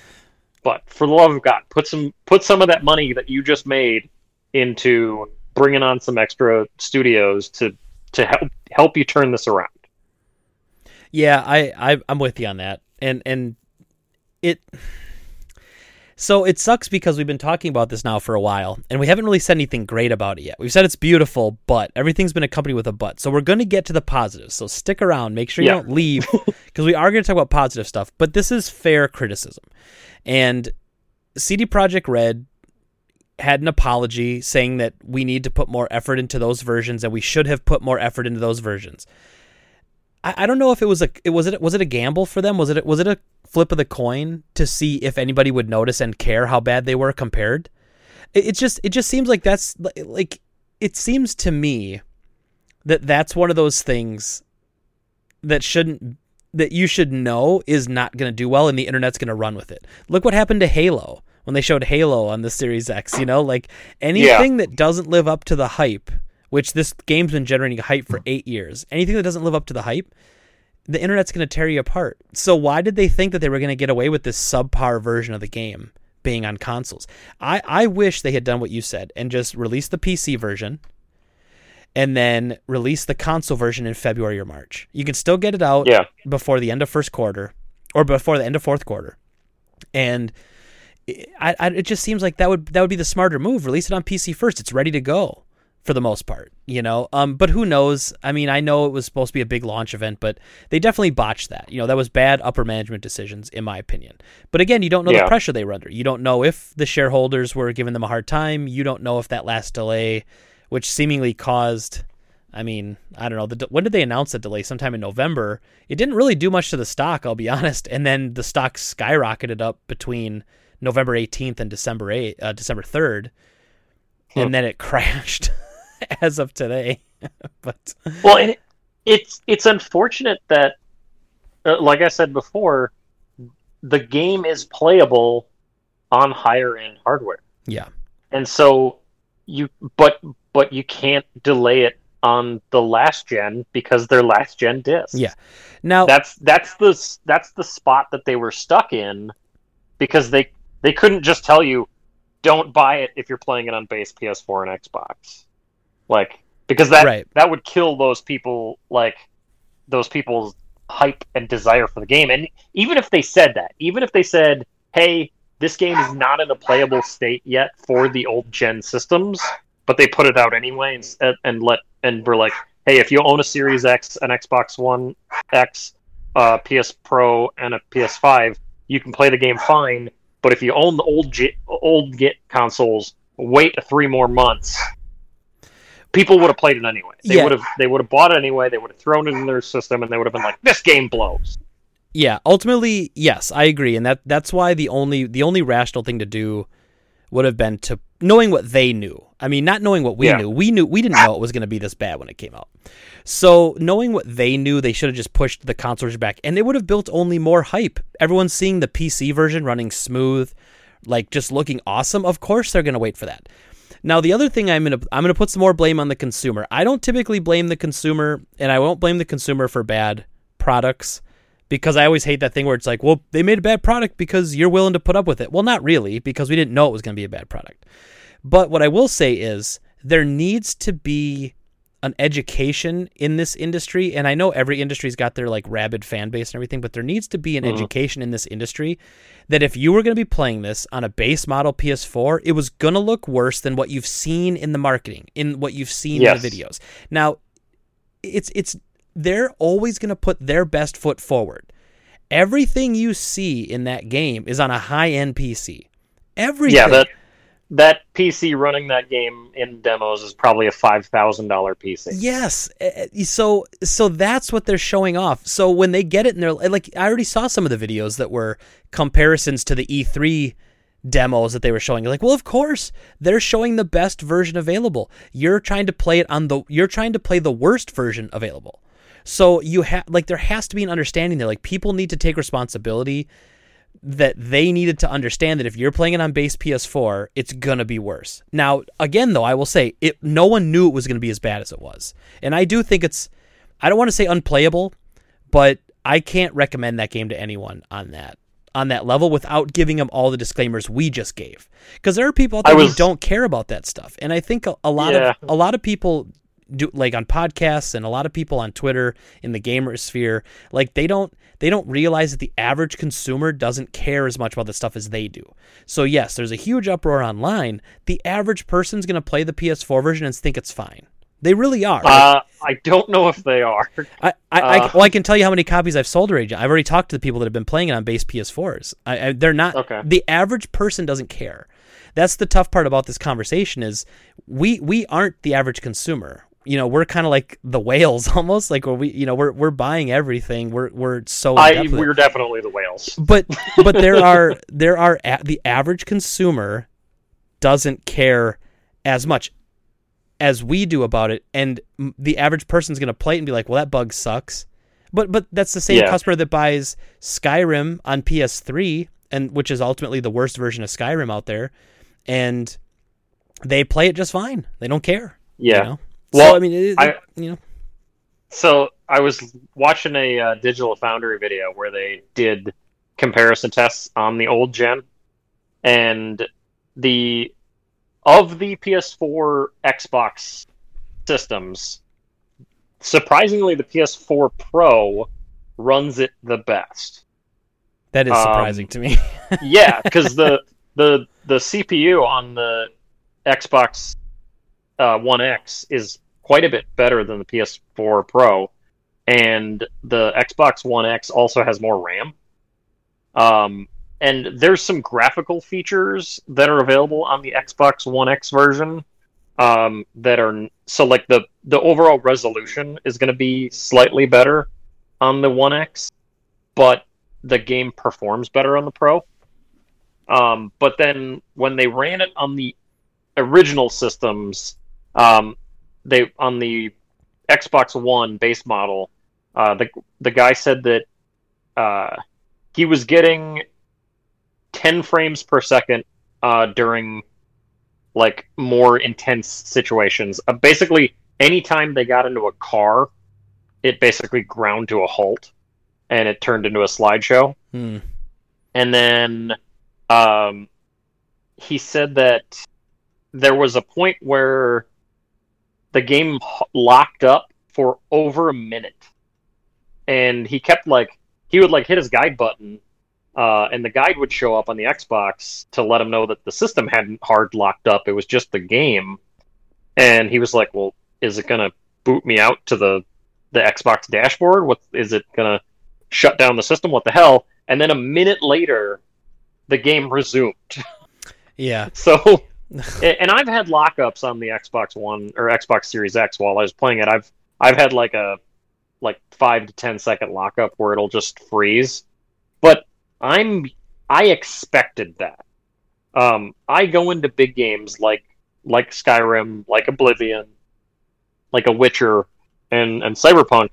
but for the love of God, put some put some of that money that you just made into bringing on some extra studios to to help help you turn this around. Yeah, I, I I'm with you on that. And and it so it sucks because we've been talking about this now for a while and we haven't really said anything great about it yet. We've said it's beautiful, but everything's been accompanied with a but. So we're going to get to the positives. So stick around, make sure you Yeah. don't leave <laughs> because we are going to talk about positive stuff, but this is fair criticism. And CD Projekt Red had an apology saying that we need to put more effort into those versions and we should have put more effort into those versions. I, I don't know if it was a it was it was it a gamble for them? Was it was it a flip of the coin to see if anybody would notice and care how bad they were compared? It, it just it just seems like that's like it seems to me that that's one of those things that shouldn't that you should know is not going to do well and the internet's going to run with it. Look what happened to Halo when they showed Halo on the Series X, you know, like anything that doesn't live up to the hype, which this game's been generating hype for hmm. 8 years. Anything that doesn't live up to the hype, the internet's going to tear you apart. So why did they think that they were going to get away with this subpar version of the game being on consoles? I I wish they had done what you said and just released the PC version and then release the console version in February or March. You can still get it out Yeah. before the end of first quarter or before the end of fourth quarter. And I, I, it just seems like that would that would be the smarter move. Release it on PC first. It's ready to go for the most part, you know. Um, but who knows? I mean, I know it was supposed to be a big launch event, but they definitely botched that. You know, that was bad upper management decisions, in my opinion. But again, you don't know the pressure they were under. You don't know if the shareholders were giving them a hard time. You don't know if that last delay, which seemingly caused. I mean, I don't know. The, when did they announce that delay? Sometime in November. It didn't really do much to the stock, I'll be <laughs> honest. And then the stock skyrocketed up between November 18th and December 8th, uh, December 3rd, Hmm. and then it <laughs> crashed. <laughs> as of today. <laughs> but Well, it, it's it's unfortunate that, uh, like I said before, the game is playable on higher end hardware, yeah, and so you but but you can't delay it on the last gen because they're last gen discs. Yeah. now that's that's the that's the spot that they were stuck in because they they couldn't just tell you don't buy it if you're playing it on base PS4 and Xbox. Like because that Right. that would kill those people like those people's hype and desire for the game. And even if they said that, even if they said, "Hey, this game is not in a playable state yet for the old gen systems," but they put it out anyway and, and let and we're like, "Hey, if you own a Series X, an Xbox One X, uh, PS Pro, and a PS5, you can play the game fine. But if you own the old G- old Git consoles, wait three more months." People would have played it anyway. They Yeah. would have they would have bought it anyway. They would have thrown it in their system, and they would have been like, "This game blows." yeah, ultimately, yes, I agree, and that that's why the only the only rational thing to do would have been to knowing what they knew. I mean, not knowing what we Yeah. knew. We knew we didn't know it was going to be this bad when it came out. So knowing what they knew, they should have just pushed the consoles back, and it would have built only more hype. Everyone's seeing the PC version running smooth, like just looking awesome. Of course, they're going to wait for that. Now, the other thing I'm gonna I'm gonna put some more blame on the consumer. I don't typically blame the consumer, and I won't blame the consumer for bad products because I always hate that thing where it's like, well, they made a bad product because you're willing to put up with it. Well, not really, because we didn't know it was going to be a bad product. But what I will say is there needs to be an education in this industry, and I know every industry's got their like rabid fan base and everything, but there needs to be an Mhm. education in this industry that if you were going to be playing this on a base model PS4, it was going to look worse than what you've seen in the marketing, in what you've seen Yes. in the videos. Now, it's it's they're always going to put their best foot forward. Everything you see in that game is on a high-end PC. Everything. Yeah, that that PC running that game in demos is probably a five thousand dollar PC. Yes. eh, eh, So so that's what they're showing off. So when they get it and they're like I already saw some of the videos that were comparisons to the E3 demos that they were showing. Like, well, of course, they're showing the best version available. You're trying to play it on the you're trying to play the worst version available. So you have like there has to be an understanding there. Like people need to take responsibility that they needed to understand that if you're playing it on base PS4, it's gonna be worse. Now, again, though, I will say it. No one knew it was gonna be as bad as it was, and I do think it's. I don't want to say unplayable, but I can't recommend that game to anyone on that on that level without giving them all the disclaimers we just gave. Because there are people out there was- who don't care about that stuff, and I think a, a lot Yeah. of a lot of people do like on podcasts and a lot of people on Twitter in the gamer sphere, like they don't they don't realize that the average consumer doesn't care as much about this stuff as they do. So yes, there's a huge uproar online. The average person's gonna play the PS4 version and think it's fine. They really are. Uh, I don't know if they are. I, I, I, uh, well, I can tell you how many copies I've sold already. I've already talked to the people that have been playing it on base PS4s. I, I, they're not. Okay. The average person doesn't care. That's the tough part about this conversation is we we aren't the average consumer. You know, we're kind of like the whales <laughs> almost. Like where we, you know, we're we're buying everything. We're we're so. I depth with it. we're definitely the whales. But <laughs> but there are there are a, the average consumer doesn't care as much as we do about it, and the average person's gonna play it and be like, "Well, that bug sucks." But but that's the same Yeah. customer that buys Skyrim on PS3, and which is ultimately the worst version of Skyrim out there, and they play it just fine. They don't care. Yeah. You know? Well, so I mean, it, I- you know, So I was watching a uh, Digital Foundry video where they did comparison tests on the old gen, and the of the PS4, Xbox systems, surprisingly, the PS4 Pro runs it the best. that is um, surprising to me. yeah, <laughs> because the the the CPU on the Xbox uh, One X is quite a bit better than the PS4 Pro, and the Xbox One X also has more RAM. Um, and there's some graphical features that are available on the Xbox One X version um, that are so like the the overall resolution is going to be slightly better on the One X, but the game performs better on the Pro. Um, but then when they ran it on the original systems, um, they on the Xbox One base model, uh, the the guy said that uh, he was getting 10 frames per second uh, during like more intense situations. Uh, basically, anytime they got into a car, it basically ground to a halt, and it turned into a slideshow. Hmm. And then um, he said that there was a point where the game locked up for over a minute, and he kept like he would like hit his guide button, uh, and the guide would show up on the Xbox to let him know that the system hadn't hard locked up. It was just the game, and he was like, "Well, is it gonna boot me out to the the Xbox dashboard? What is it gonna shut down the system? What the hell?" And then a minute later, the game resumed. <laughs> Yeah. So, and I've had lockups on the Xbox One or Xbox Series X while I was playing it. I've I've had like a like five to ten second lockup where it'll just freeze. But I'm I expected that. Um, I go into big games like like Skyrim, like Oblivion, like a Witcher, and and Cyberpunk,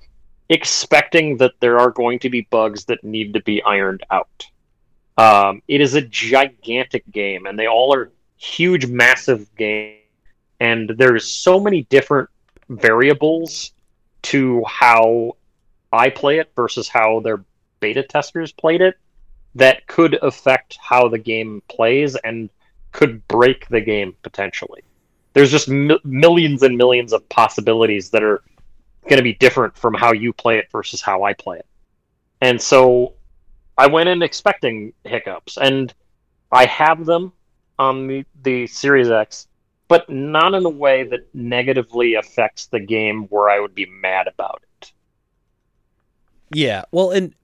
expecting that there are going to be bugs that need to be ironed out. Um, it is a gigantic game, and they all are huge, massive game. And there's so many different variables to how I play it versus how their beta testers played it that could affect how the game plays and could break the game potentially. There's just mi- millions and millions of possibilities that are going to be different from how you play it versus how I play it. And so I went in expecting hiccups, and I have them on the, the Series X, but not in a way that negatively affects the game where I would be mad about it. Yeah. Well, and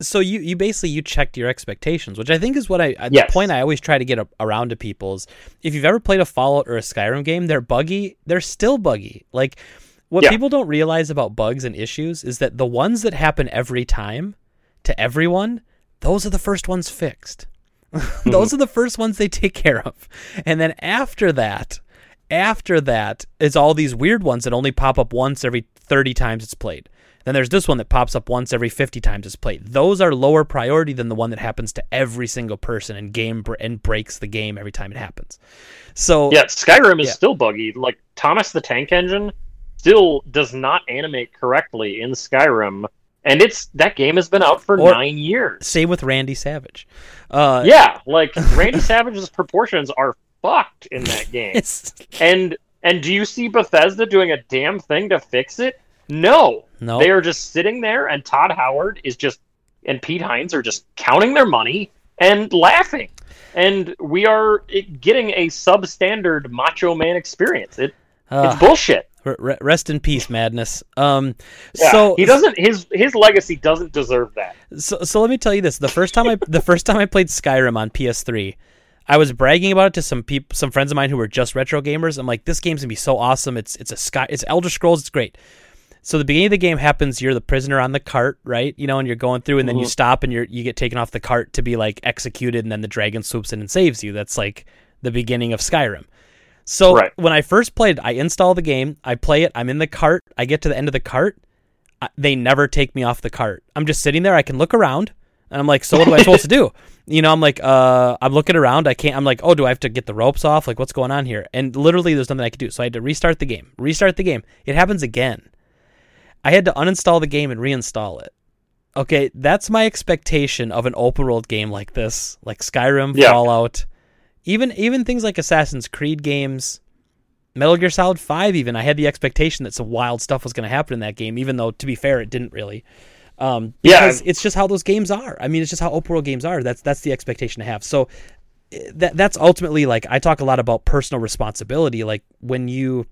so you you basically you checked your expectations, which I think is what I Yes. the point I always try to get a, around to people is if you've ever played a Fallout or a Skyrim game, they're buggy. They're still buggy. Like what Yeah. people don't realize about bugs and issues is that the ones that happen every time to everyone, those are the first ones fixed. <laughs> those hmm. are the first ones they take care of. And then after that, after that is all these weird ones that only pop up once every 30 times it's played. Then there's this one that pops up once every 50 times it's played. Those are lower priority than the one that happens to every single person and game br- and breaks the game every time it happens. So Yeah, Skyrim is Yeah. still buggy. Like Thomas the Tank Engine still does not animate correctly in Skyrim, and it's that game has been out for Or- nine years. same with Randy Savage. Uh, Yeah, like <laughs> Randy Savage's proportions are fucked in that <laughs> game. And and do you see Bethesda doing a damn thing to fix it? No. no. They are just sitting there and Todd Howard is just and Pete Hines are just counting their money and laughing. And we are getting a substandard macho man experience. It Uh, it's bullshit. Rest in peace, madness. Um, Yeah, so he doesn't his his legacy doesn't deserve that. So, so let me tell you this: the first time I the first time I played Skyrim on PS3, I was bragging about it to some people, some friends of mine who were just retro gamers. I'm like, this game's gonna be so awesome. It's it's a sky, it's Elder Scrolls. It's great. So the beginning of the game happens. You're the prisoner on the cart, right? You know, and you're going through, and then you Mhm. stop, and you're you get taken off the cart to be like executed, and then the dragon swoops in and saves you. That's like the beginning of Skyrim. So Right. when I first played, I install the game, I play it, I'm in the cart, I get to the end of the cart, I- they never take me off the cart. I'm just sitting there, I can look around, and I'm like, so what am I supposed to do? <laughs> You know, I'm like, uh, I'm looking around, I can't, I'm like, oh, do I have to get the ropes off? Like, what's going on here? And literally, there's nothing I could do. So I had to restart the game, restart the game. It happens again. I had to uninstall the game and reinstall it. Okay, that's my expectation of an open world game like this, like Skyrim, Yeah. Fallout, even even things like Assassin's Creed games, Metal Gear Solid Five. Even I had the expectation that some wild stuff was going to happen in that game, even though to be fair, it didn't really. Um, Yeah, because it's just how those games are. I mean, it's just how open world games are. That's that's the expectation to have. So eh, that that's ultimately like I talk a lot about personal responsibility. Like when you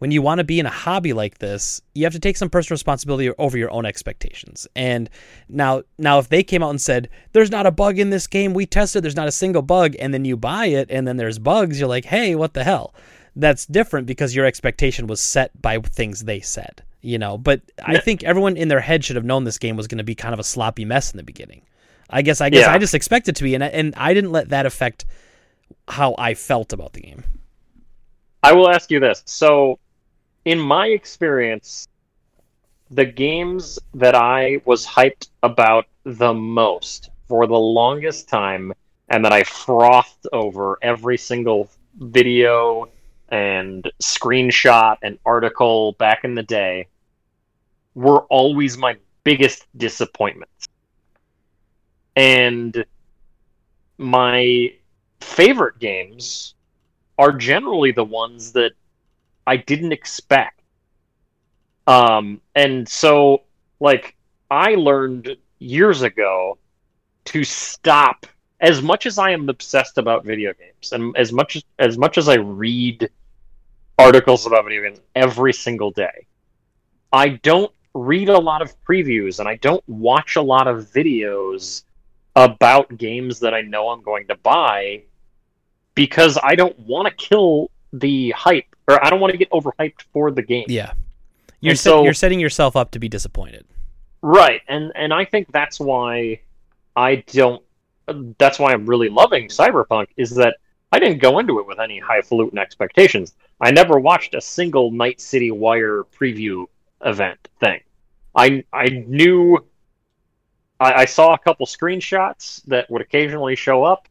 when you want to be in a hobby like this, you have to take some personal responsibility over your own expectations. And now, now if they came out and said, "There's not a bug in this game. We tested. There's not a single bug," and then you buy it, and then there's bugs, you're like, "Hey, what the hell?" That's different because your expectation was set by things they said, you know. But I think everyone in their head should have known this game was going to be kind of a sloppy mess in the beginning. I guess I guess Yeah. I just expected to be, and I, and I didn't let that affect how I felt about the game. I will ask you this. So in my experience, the games that I was hyped about the most for the longest time and that I frothed over every single video and screenshot and article back in the day were always my biggest disappointments. And my favorite games are generally the ones that I didn't expect. Um, and so, like, I learned years ago to stop. As much as I am obsessed about video games, and as much as, as much as I read articles about video games every single day, I don't read a lot of previews and I don't watch a lot of videos about games that I know I'm going to buy because I don't want to kill the hype or I don't want to get overhyped for the game. Yeah. You're set, so- you're setting yourself up to be disappointed. Right, and and I think that's why I don't. That's why I'm really loving Cyberpunk is that I didn't go into it with any highfalutin expectations. I never watched a single Night City Wire preview event thing. I I knew. I, I saw a couple screenshots that would occasionally show up,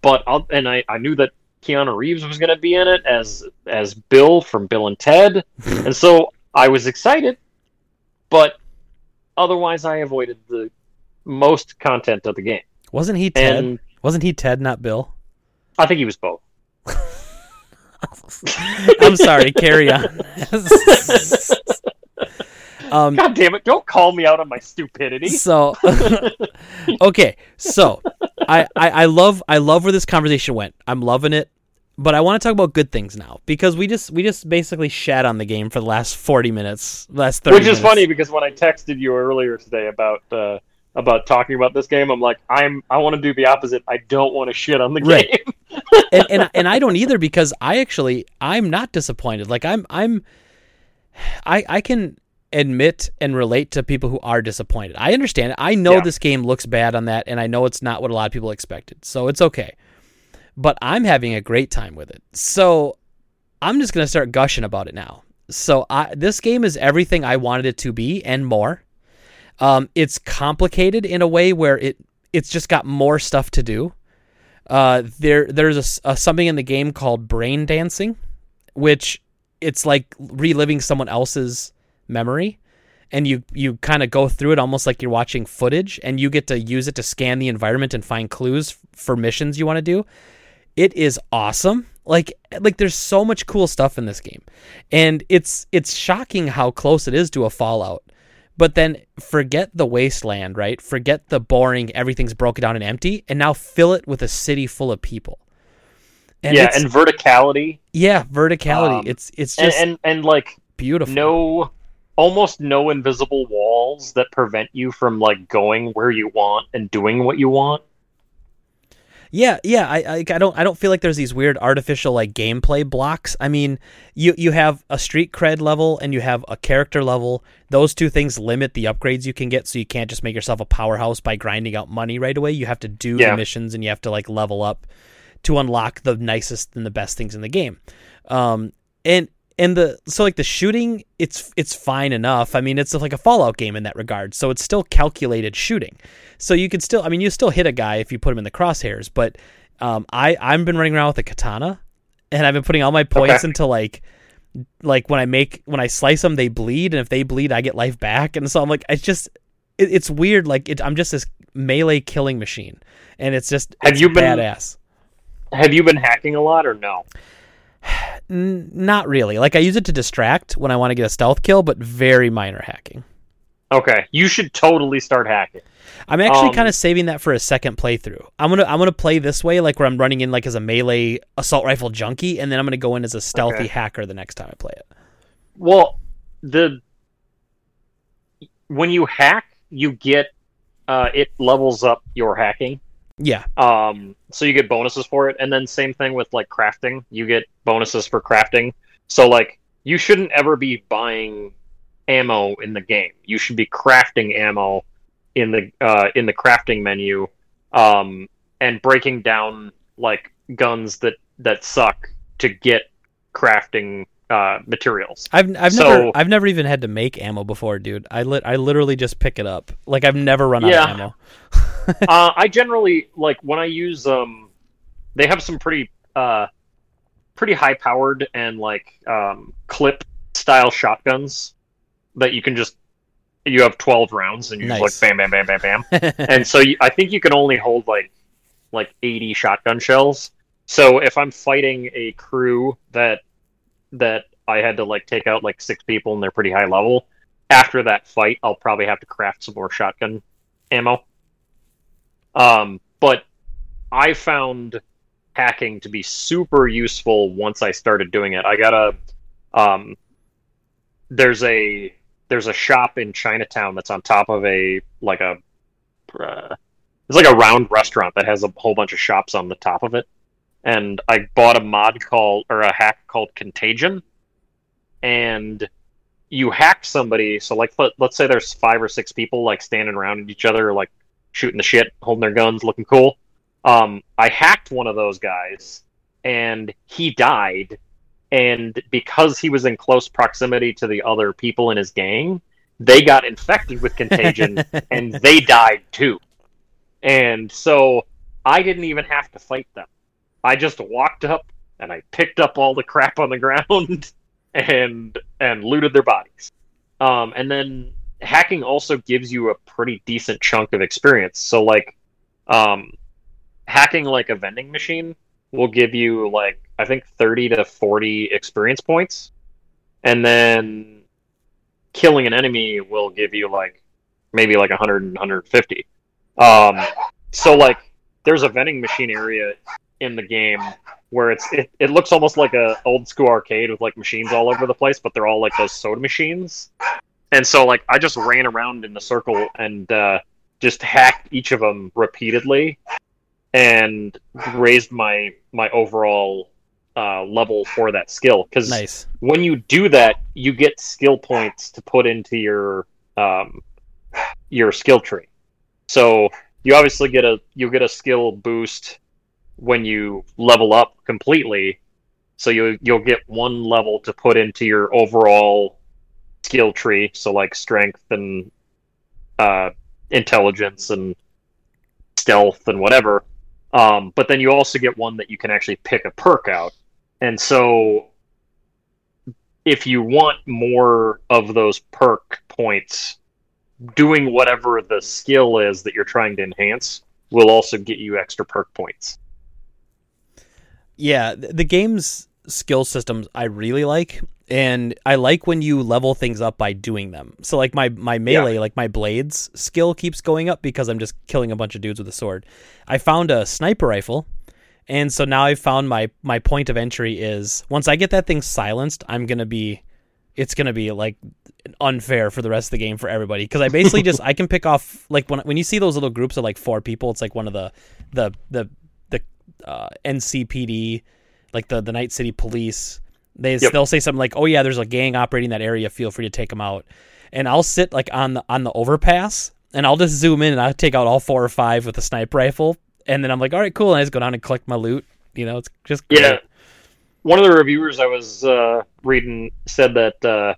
but I'll, and I, I knew that Keanu Reeves was going to be in it as as Bill from Bill and Ted, <laughs> and so I was excited, but otherwise I avoided the most content of the game. Wasn't he Ted? And Wasn't he Ted, not Bill? I think he was both. <laughs> I'm sorry. Carry on. <laughs> um, God damn it! Don't call me out on my stupidity. so <laughs> okay so I, I i love i love where this conversation went i'm loving it but i want to talk about good things now because we just we just basically shat on the game for the last 40 minutes last 30 Which is minutes. funny because when I texted you earlier today about uh, about talking about this game, I'm like, I'm I want to do the opposite. I don't want to shit on the Right. game. <laughs> and, and and i don't either because i actually i'm not disappointed like i'm i'm i i can admit and relate to people who are disappointed. I understand it. i know Yeah. this game looks bad on that and i know it's not what a lot of people expected so it's okay. But i'm having a great time with it. So i'm just going to start gushing about it now. So I, this game is everything i wanted it to be and more. Um, it's complicated in a way where it it's just got more stuff to do. Uh, there there's a a, something in the game called brain dancing, which it's like reliving someone else's memory, and you you kind of go through it almost like you're watching footage, and you get to use it to scan the environment and find clues for missions you want to do. It is awesome. Like like there's so much cool stuff in this game, and it's it's shocking how close it is to a Fallout. But then forget the wasteland, right? Forget the boring, everything's broken down and empty, and now fill it with a city full of people. And yeah, and verticality, yeah, verticality. Um, it's it's and, just and and like beautiful. no, almost no invisible walls that prevent you from like going where you want and doing what you want. Yeah, yeah. I, I I don't I don't feel like there's these weird artificial like gameplay blocks. I mean, you you have a street cred level and you have a character level. Those two things limit the upgrades you can get, so you can't just make yourself a powerhouse by grinding out money right away. You have to do Yeah. the missions and you have to like level up to unlock the nicest and the best things in the game. Um, and and the so like the shooting, it's it's fine enough. I mean, it's like a Fallout game in that regard. So it's still calculated shooting. So you could still, I mean, you still hit a guy if you put him in the crosshairs. But um, I I've been running around with a katana, and I've been putting all my points Okay. into like like when I make when I slice them, they bleed, and if they bleed, I get life back. And so I'm like, it's just it, it's weird. Like it, I'm just this melee killing machine, and it's just Have it's you been- badass. Have you been hacking a lot or no? <sighs> N- not really. Like I use it to distract when I want to get a stealth kill, but very minor hacking. Okay, you should totally start hacking. I'm actually Um, kind of saving that for a second playthrough. I'm gonna I'm gonna play this way, like where I'm running in like as a melee assault rifle junkie, and then I'm gonna go in as a stealthy Okay. hacker the next time I play it. Well, the when you hack, you get uh, it levels up your hacking. Yeah, Um, so you get bonuses for it, and then same thing with like crafting. You get bonuses for crafting. So like you shouldn't ever be buying ammo in the game. You should be crafting ammo in the uh, in the crafting menu, um, and breaking down like guns that that suck to get crafting uh, materials. I've I've So- never I've never even had to make ammo before, dude. I lit I literally just pick it up. Like I've never run out Yeah. of ammo. <laughs> <laughs> uh, I generally like when I use um, they have some pretty uh, pretty high powered and like um, clip style shotguns that you can just you have twelve rounds and you Nice. just like bam bam bam bam bam, <laughs> and so you, I think you can only hold like like eighty shotgun shells. So if I'm fighting a crew that that I had to like take out like six people and they're pretty high level, after that fight I'll probably have to craft some more shotgun ammo. Um, but I found hacking to be super useful once I started doing it. I got a um, there's a there's a shop in Chinatown that's on top of a like a uh, it's like a round restaurant that has a whole bunch of shops on the top of it. And I bought a mod called or a hack called Contagion, and you hack somebody. So like let, let's say there's five or six people like standing around each other like shooting the shit, holding their guns, looking cool. Um, I hacked one of those guys, and he died. And because he was in close proximity to the other people in his gang, they got infected with contagion, <laughs> and they died too. And so I didn't even have to fight them. I just walked up and I picked up all the crap on the <laughs> ground and and looted their bodies. Um, and then hacking also gives you a pretty decent chunk of experience. So like um, hacking like a vending machine will give you like I think 30 to 40 experience points. And then killing an enemy will give you like maybe like 100 and 150. Um, so like there's a vending machine area in the game where it's it, it looks almost like a old school arcade with like machines all over the place, but they're all like those soda machines. And so like I just ran around in the circle and uh, just hacked each of them repeatedly and raised my my overall uh, level for that skill because nice. when you do that, you get skill points to put into your um, your skill tree. So you obviously get a you get a skill boost when you level up completely. So you you'll get one level to put into your overall skill tree. So like strength and uh, intelligence and stealth and whatever. Um, but then you also get one that you can actually pick a perk out. And so if you want more of those perk points, doing whatever the skill is that you're trying to enhance will also get you extra perk points. Yeah, the game's skill systems I really like, and I like when you level things up by doing them. So like my my melee, like my blades skill keeps going up because I'm just killing a bunch of dudes with a sword. I found a sniper rifle, and so now I've found my my point of entry is once I get that thing silenced, I'm gonna be it's gonna be like unfair for the rest of the game for everybody because I basically just I can pick off like when when you see those little groups of like four people, it's like one of the the the the uh, NCPD, like the the Night City Police. They Yep. they'll say something like, "Oh yeah, there's a gang operating that area. Feel free to take them out." And I'll sit like on the on the overpass, and I'll just zoom in and I'll take out all four or five with a sniper rifle, and then I'm like, "All right, cool." And I just go down and collect my loot. You know, it's just great. Yeah. One of the reviewers I was uh, reading said that uh,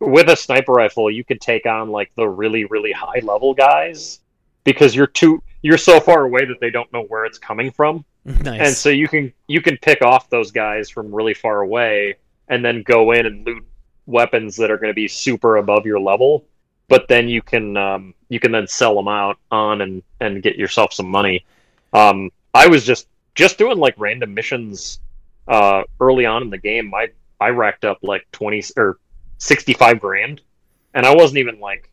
with a sniper rifle, you could take on like the really, really high level guys because you're too you're so far away that they don't know where it's coming from. <laughs> nice. and so you can you can pick off those guys from really far away and then go in and loot weapons that are going to be super above your level but then you can um, you can then sell them out on and and get yourself some money um, i was just just doing like random missions uh, early on in the game i i racked up like 20 or 65 grand and i wasn't even like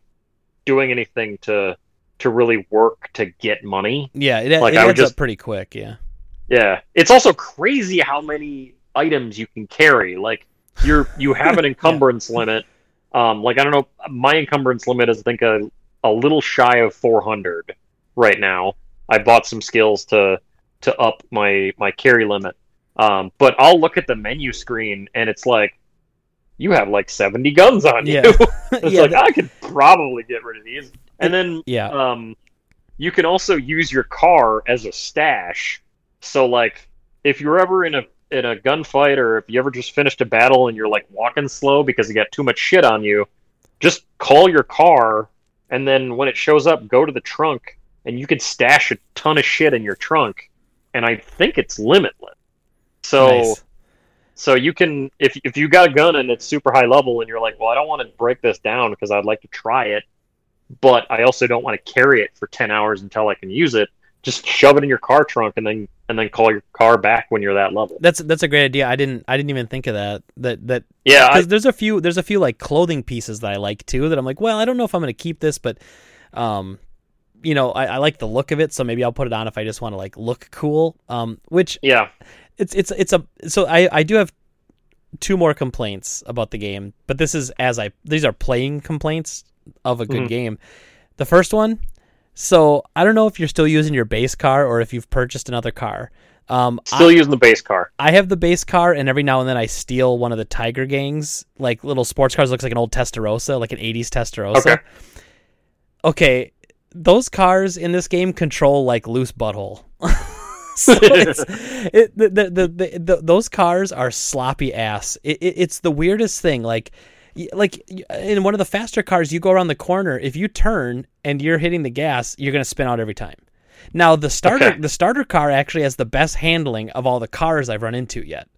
doing anything to to really work to get money yeah, it, like, it adds just- up pretty quick. Yeah. Yeah, it's also crazy how many items you can carry. Like you're you have an <laughs> encumbrance limit. Um, like I don't know, my encumbrance limit is I think a a little shy of 400 right now. I bought some skills to to up my my carry limit. Um, but I'll look at the menu screen and it's like you have like 70 guns on you. <laughs> <laughs> It's yeah, like that- I could probably get rid of these. And then yeah. um, you can also use your car as a stash. So, like, if you're ever in a in a gunfight or if you ever just finished a battle and you're like walking slow because you got too much shit on you, just call your car and then when it shows up, go to the trunk and you can stash a ton of shit in your trunk. And I think it's limitless. So Nice. so you can if if you got a gun and it's super high level and you're like, well, I don't want to break this down because I'd like to try it, but I also don't want to carry it for ten hours until I can use it. Just shove it in your car trunk and then and then call your car back when you're that level. That's that's a great idea. I didn't I didn't even think of that. That that Yeah, I, there's a few there's a few like clothing pieces that I like too that I'm like, well, I don't know if I'm gonna keep this, but um, you know, I, I like the look of it, so maybe I'll put it on if I just want to like look cool. Um, which yeah. it's it's it's a so I I do have two more complaints about the game, but this is as I these are playing complaints of a good Mhm. game. The first one, so I don't know if you're still using your base car or if you've purchased another car. Um, Still using the base car. I have the base car, and every now and then I steal one of the Tiger Gangs, like little sports cars. Looks like an old Testarossa, like an '80s Testarossa. Okay. Okay, those cars in this game control like loose butthole. <laughs> so <laughs> it, the, the, the, the, those cars are sloppy ass. It, it, it's the weirdest thing. Like, like in one of the faster cars, you go around the corner. If you turn and you're hitting the gas, you're gonna spin out every time. Now the starter Okay. the starter car actually has the best handling of all the cars I've run into yet.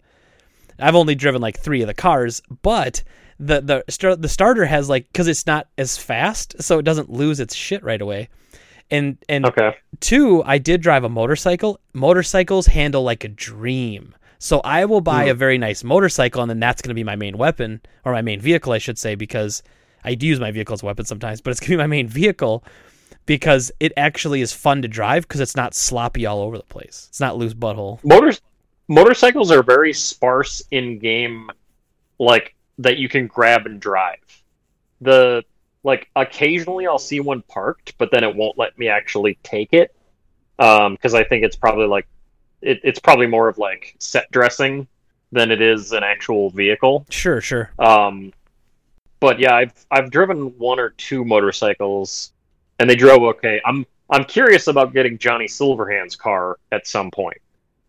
I've only driven like three of the cars, but the the the starter has like because it's not as fast, so it doesn't lose its shit right away. And and Okay. two, I did drive a motorcycle. Motorcycles handle like a dream. So I will buy a very nice motorcycle, and then that's going to be my main weapon or my main vehicle, I should say, because I do use my vehicle as a weapon sometimes, but it's going to be my main vehicle because it actually is fun to drive because it's not sloppy all over the place. It's not loose butthole. Motors motorcycles are very sparse in game like that you can grab and drive. The like occasionally I'll see one parked, but then it won't let me actually take it. Um, because I think it's probably like it, it's probably more of like set dressing than it is an actual vehicle. Sure, sure. Um, but yeah, I've I've driven one or two motorcycles, and they drove okay. I'm I'm curious about getting Johnny Silverhand's car at some point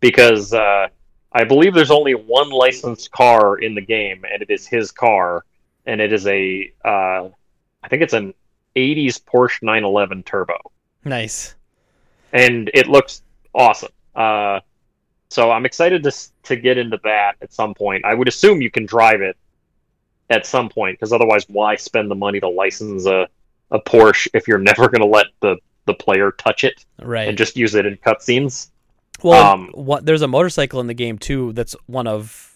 because uh, I believe there's only one licensed car in the game, and it is his car, and it is a uh, I think it's an '80s Porsche 911 Turbo, Nice. and it looks awesome. Uh, so I'm excited to to get into that at some point. I would assume you can drive it at some point because otherwise, why spend the money to license a a Porsche if you're <laughs> never going to let the the player touch it Right. and just use it in cutscenes? Well, Um, what there's a motorcycle in the game too. That's one of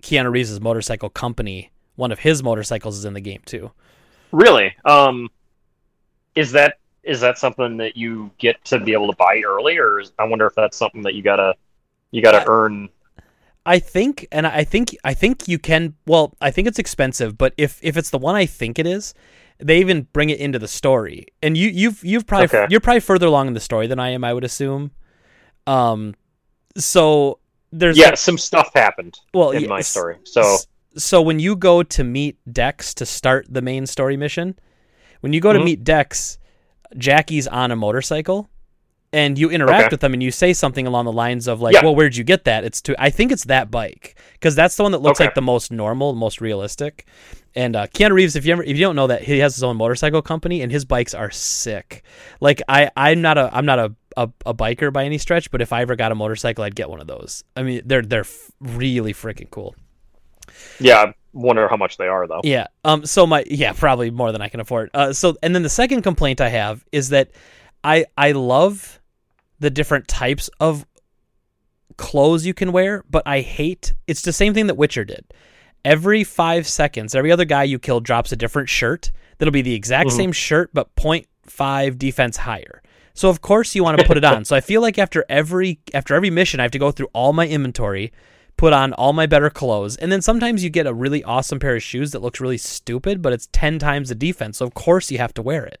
Keanu Reeves' motorcycle company. One of his motorcycles is in the game too. Really? Um, is that is that something that you get to be able to buy early, or is, I wonder if that's something that you gotta you gotta I- earn? I think, and I think, I think you can. Well, I think it's expensive, but if if it's the one I think it is, they even bring it into the story. And you you've you've probably Okay. you're probably further along in the story than I am. I would assume. Um, so there's Yeah, some stuff happened well in yeah, my story. So so when you go to meet Dex to start the main story mission, when you go to Mhm. meet Dex, Jackie's on a motorcycle, and you interact Okay. with them, and you say something along the lines of like, Yeah. "Well, where'd you get that?" It's to I think it's that bike because that's the one that looks Okay. like the most normal, most realistic. And uh, Keanu Reeves, if you ever, if you don't know that, he has his own motorcycle company, and his bikes are sick. Like I, I'm not a, I'm not a, a, a biker by any stretch, but if I ever got a motorcycle, I'd get one of those. I mean, they're they're f- really freaking cool. yeah, wonder how much they are though. Yeah. Um. So my yeah, probably more than I can afford. Uh. So and then the second complaint I have is that I I love the different types of clothes you can wear, but I hate it's the same thing that Witcher did. Every five seconds, every other guy you kill drops a different shirt that'll be the exact Mhm. same shirt but 0.5 defense higher. So of course you want to <laughs> put it on. so I feel like after every after every mission, I have to go through all my inventory, put on all my better clothes, and then sometimes you get a really awesome pair of shoes that looks really stupid, but it's ten times the defense. So of course you have to wear it.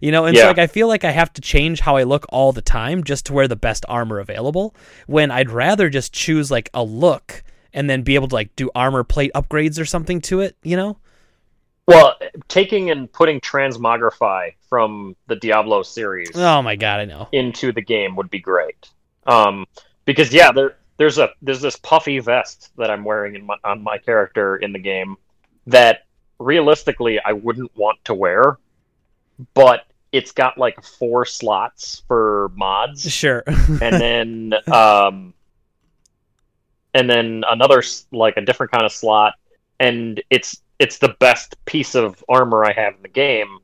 You know, and so like I feel like I have to change how I look all the time just to wear the best armor available. When I'd rather just choose like a look and then be able to like do armor plate upgrades or something to it. You know? Well, taking and putting transmogrify from the Diablo series Oh my god, I know. into the game would be great. Um, because yeah, there there's a there's this puffy vest that I'm wearing in my, on my character in the game that realistically I wouldn't want to wear, but it's got like four slots for mods, Sure. and <laughs> then um, and then another like a different kind of slot, and it's it's the best piece of armor I have in the game.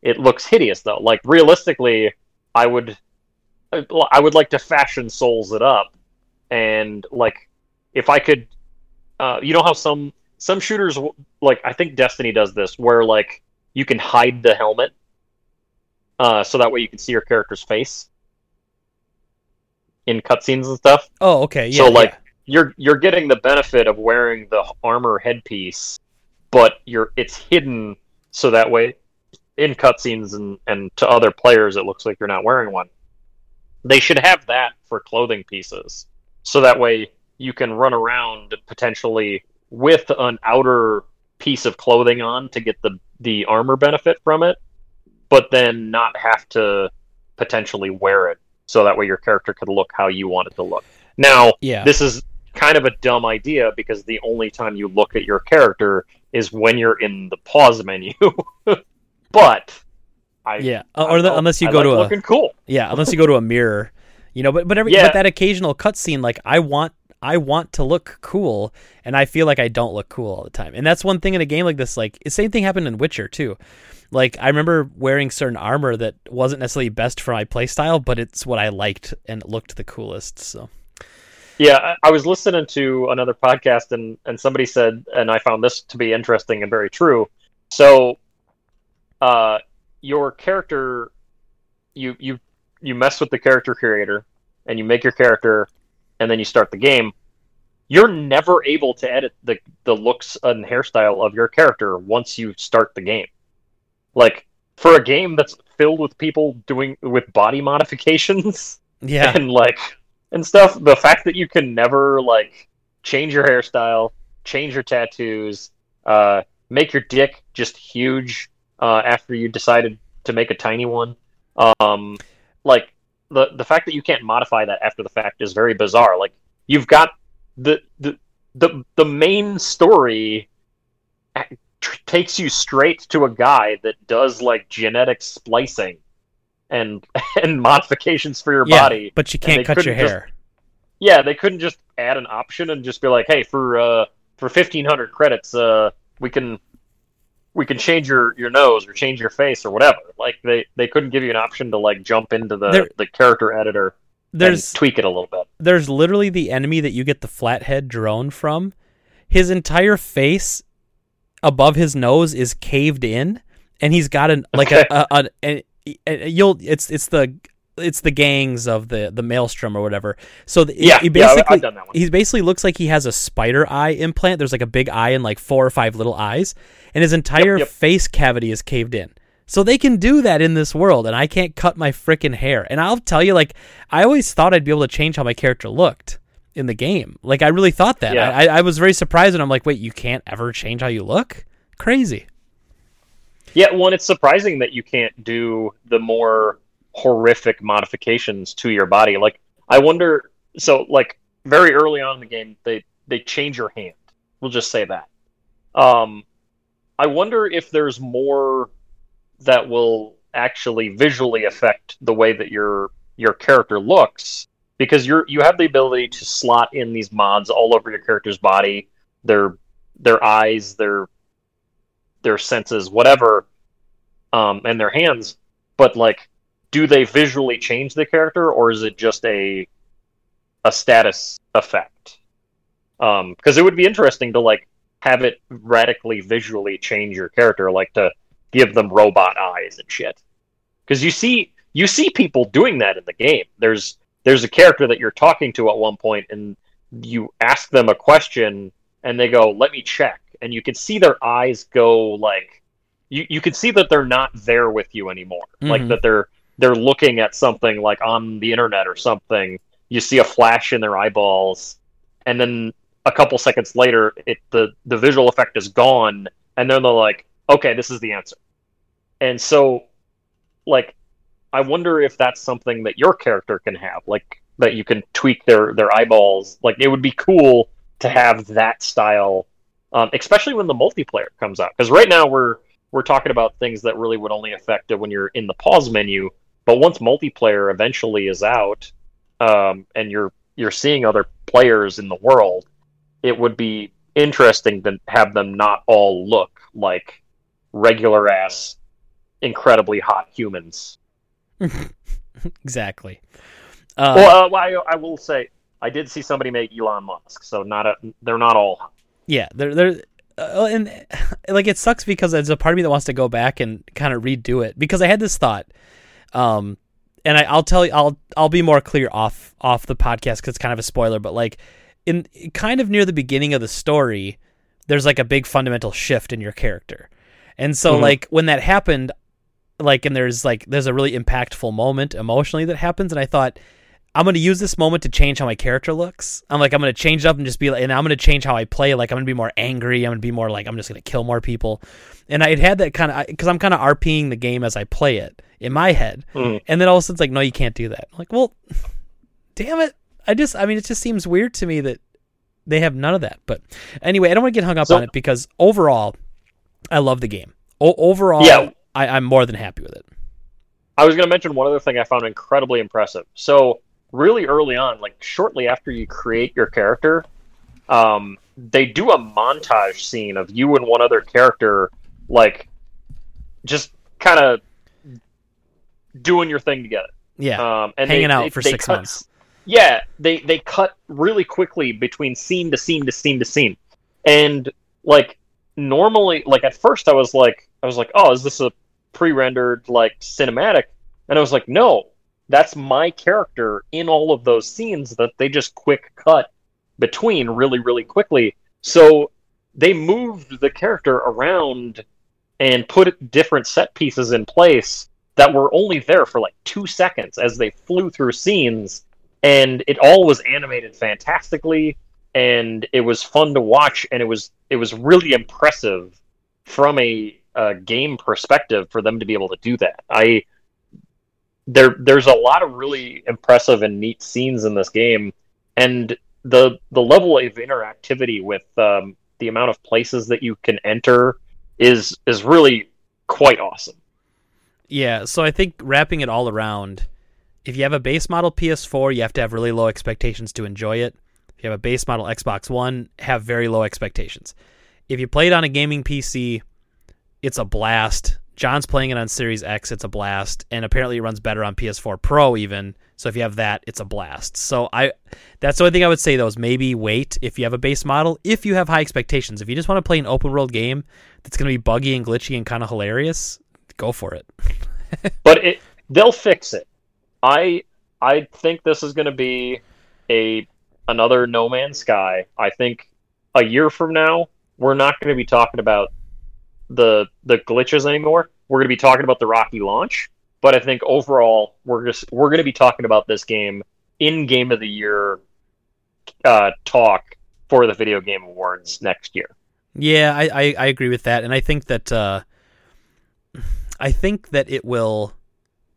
It looks hideous though. Like realistically, I would I would like to fashion souls it up, and like if I could, uh, you know how some some shooters like I think Destiny does this, where like you can hide the helmet, uh, so that way you can see your character's face in cutscenes and stuff. oh, okay. Yeah. so like yeah. you're you're getting the benefit of wearing the armor headpiece, but you're it's hidden so that way in cutscenes and and to other players it looks like you're not wearing one. They should have that for clothing pieces, so that way you can run around potentially with an outer piece of clothing on to get the the armor benefit from it, but then not have to potentially wear it, so that way your character could look how you want it to look. Now, yeah. this is kind of a dumb idea because the only time you look at your character is when you're in the pause menu. <laughs> but I yeah. Or the, unless you I go like to a looking cool. Yeah, unless you go to a mirror, you know. But but every Yeah. but that occasional cutscene, like I want I want to look cool, and I feel like I don't look cool all the time. And that's one thing in a game like this. Like the same thing happened in Witcher too. Like I remember wearing certain armor that wasn't necessarily best for my playstyle, but it's what I liked and it looked the coolest. So Yeah, I, I was listening to another podcast and and somebody said, and I found this to be interesting and very true. So, uh, your character, you you you mess with the character creator, and you make your character, and then you start the game. You're never able to edit the the looks and hairstyle of your character once you start the game. Like for a game that's filled with people doing with body <laughs> modifications yeah, and like and stuff. The fact that you can never like change your hairstyle, change your tattoos, uh, make your dick just huge uh, after you decided to make a tiny one. Um, like the the fact that you can't modify that after the fact is very bizarre. Like you've got the the the the main story tr- takes you straight to a guy that does like genetic splicing and <laughs> and modifications for your yeah. body. But you can't cut your couldn't just- hair. Yeah, they couldn't just add an option and just be like, "Hey, for uh for 1500 credits, uh we can we can change your your nose or change your face or whatever." Like they they couldn't give you an option to like jump into the There- the character editor There's and tweak it a little bit. there's literally the enemy that you get the flathead drone from. His entire face above his nose is caved in, and he's got an like Okay. a, a, a, a, you'll it's it's the it's the gangs of the the maelstrom or whatever. So the, Yeah, he yeah, basically I've done that one. he basically looks like he has a spider eye implant. There's like a big eye and like four or five little eyes, and his entire yep. face cavity is caved in. So they can do that in this world, and I can't cut my freaking hair. And I'll tell you, like, I always thought I'd be able to change how my character looked in the game. Like, I really thought that. Yeah. I, I was very surprised, and I'm like, wait, you can't ever change how you look? Crazy. Yeah, one, it's surprising that you can't do the more horrific modifications to your body. Like, I wonder. So, like, very early on in the game, they they change your hand. We'll just say that. Um, I wonder if there's more that will actually visually affect the way that your your character looks because you're you have the ability to slot in these mods all over your character's body, their their eyes, their their senses, whatever, um, and their hands. But like, do they visually change the character, or is it just a a status effect? Because it would be interesting to like have it radically visually change your character, like to give them robot eyes and shit. Because you see you see people doing that in the game. There's there's a character that you're talking to at one point, and you ask them a question, and they go, "Let me check," and you can see their eyes go like you you can see that they're not there with you anymore. Like Mhm. that they're they're looking at something like on the internet or something. You see a flash in their eyeballs, and then a couple seconds later, it the the visual effect is gone, and then they're like, "Okay, this is the answer." And so, like, I wonder if that's something that your character can have. Like, that you can tweak their their eyeballs. Like it would be cool to have that style, um, especially when the multiplayer comes out. Because right now we're we're talking about things that really would only affect it when you're in the pause menu. But once multiplayer eventually is out, um, and you're you're seeing other players in the world, it would be interesting to have them not all look like regular ass, incredibly hot humans. <laughs> exactly. Uh, well, uh, I, I will say I did see somebody make Elon Musk, so not a, they're not all. Yeah, they're they're uh, and like it sucks because there's a part of me that wants to go back and kind of redo it because I had this thought, um, and I, will tell you I'll I'll be more clear off off the podcast because it's kind of a spoiler, but like in kind of near the beginning of the story, there's like a big fundamental shift in your character, and so mm-hmm. like when that happened, like and there's like there's a really impactful moment emotionally that happens, and I thought I'm gonna use this moment to change how my character looks. I'm like I'm gonna change it up and just be like, and I'm gonna change how I play. Like I'm gonna be more angry. I'm gonna be more like I'm just gonna kill more people. And I had that kind of because I'm kind of RPing the game as I play it in my head. Mm. And then all of a sudden it's like, no, you can't do that. I'm like, well, damn it. I just I mean it just seems weird to me that they have none of that. But anyway, I don't want to get hung up so, on it because overall, I love the game. O- overall, yeah. I, I'm more than happy with it. I was going to mention one other thing I found incredibly impressive. So really early on, like shortly after you create your character, um, they do a montage scene of you and one other character, like just kind of doing your thing together. Yeah, um, and hanging they, out they, for they six cut, months. Yeah, they they cut really quickly between scene to scene to scene to scene, and like normally, like at first, I was like, I was like, oh, is this a pre-rendered like cinematic? And I was like, no, that's my character in all of those scenes that they just quick cut between really really quickly. So they moved the character around and put different set pieces in place that were only there for like two seconds as they flew through scenes and it all was animated fantastically and it was fun to watch and it was it was really impressive from a, a game perspective for them to be able to do that. I there there's a lot of really impressive and neat scenes in this game, and the the level of interactivity with um, the amount of places that you can enter is is really quite awesome. Yeah, so I think wrapping it all around, if you have a base model PS4, you have to have really low expectations to enjoy it. If you have a base model Xbox One, have very low expectations. If you play it on a gaming PC, it's a blast. John's playing it on Series X, it's a blast, and apparently it runs better on PS4 Pro even. So if you have that, it's a blast. So I that's the only thing I would say though is maybe wait if you have a base model, if you have high expectations. If you just want to play an open world game that's gonna be buggy and glitchy and kind of hilarious, go for it. <laughs> but it they'll fix it. I I think this is gonna be a another No Man's Sky. I think a year from now, we're not going to be talking about the the glitches anymore. We're going to be talking about the rocky launch, but I think overall we're just we're going to be talking about this game in game of the year uh, talk for the video game awards next year. Yeah, I, I, I agree with that, and I think that uh, I think that it will.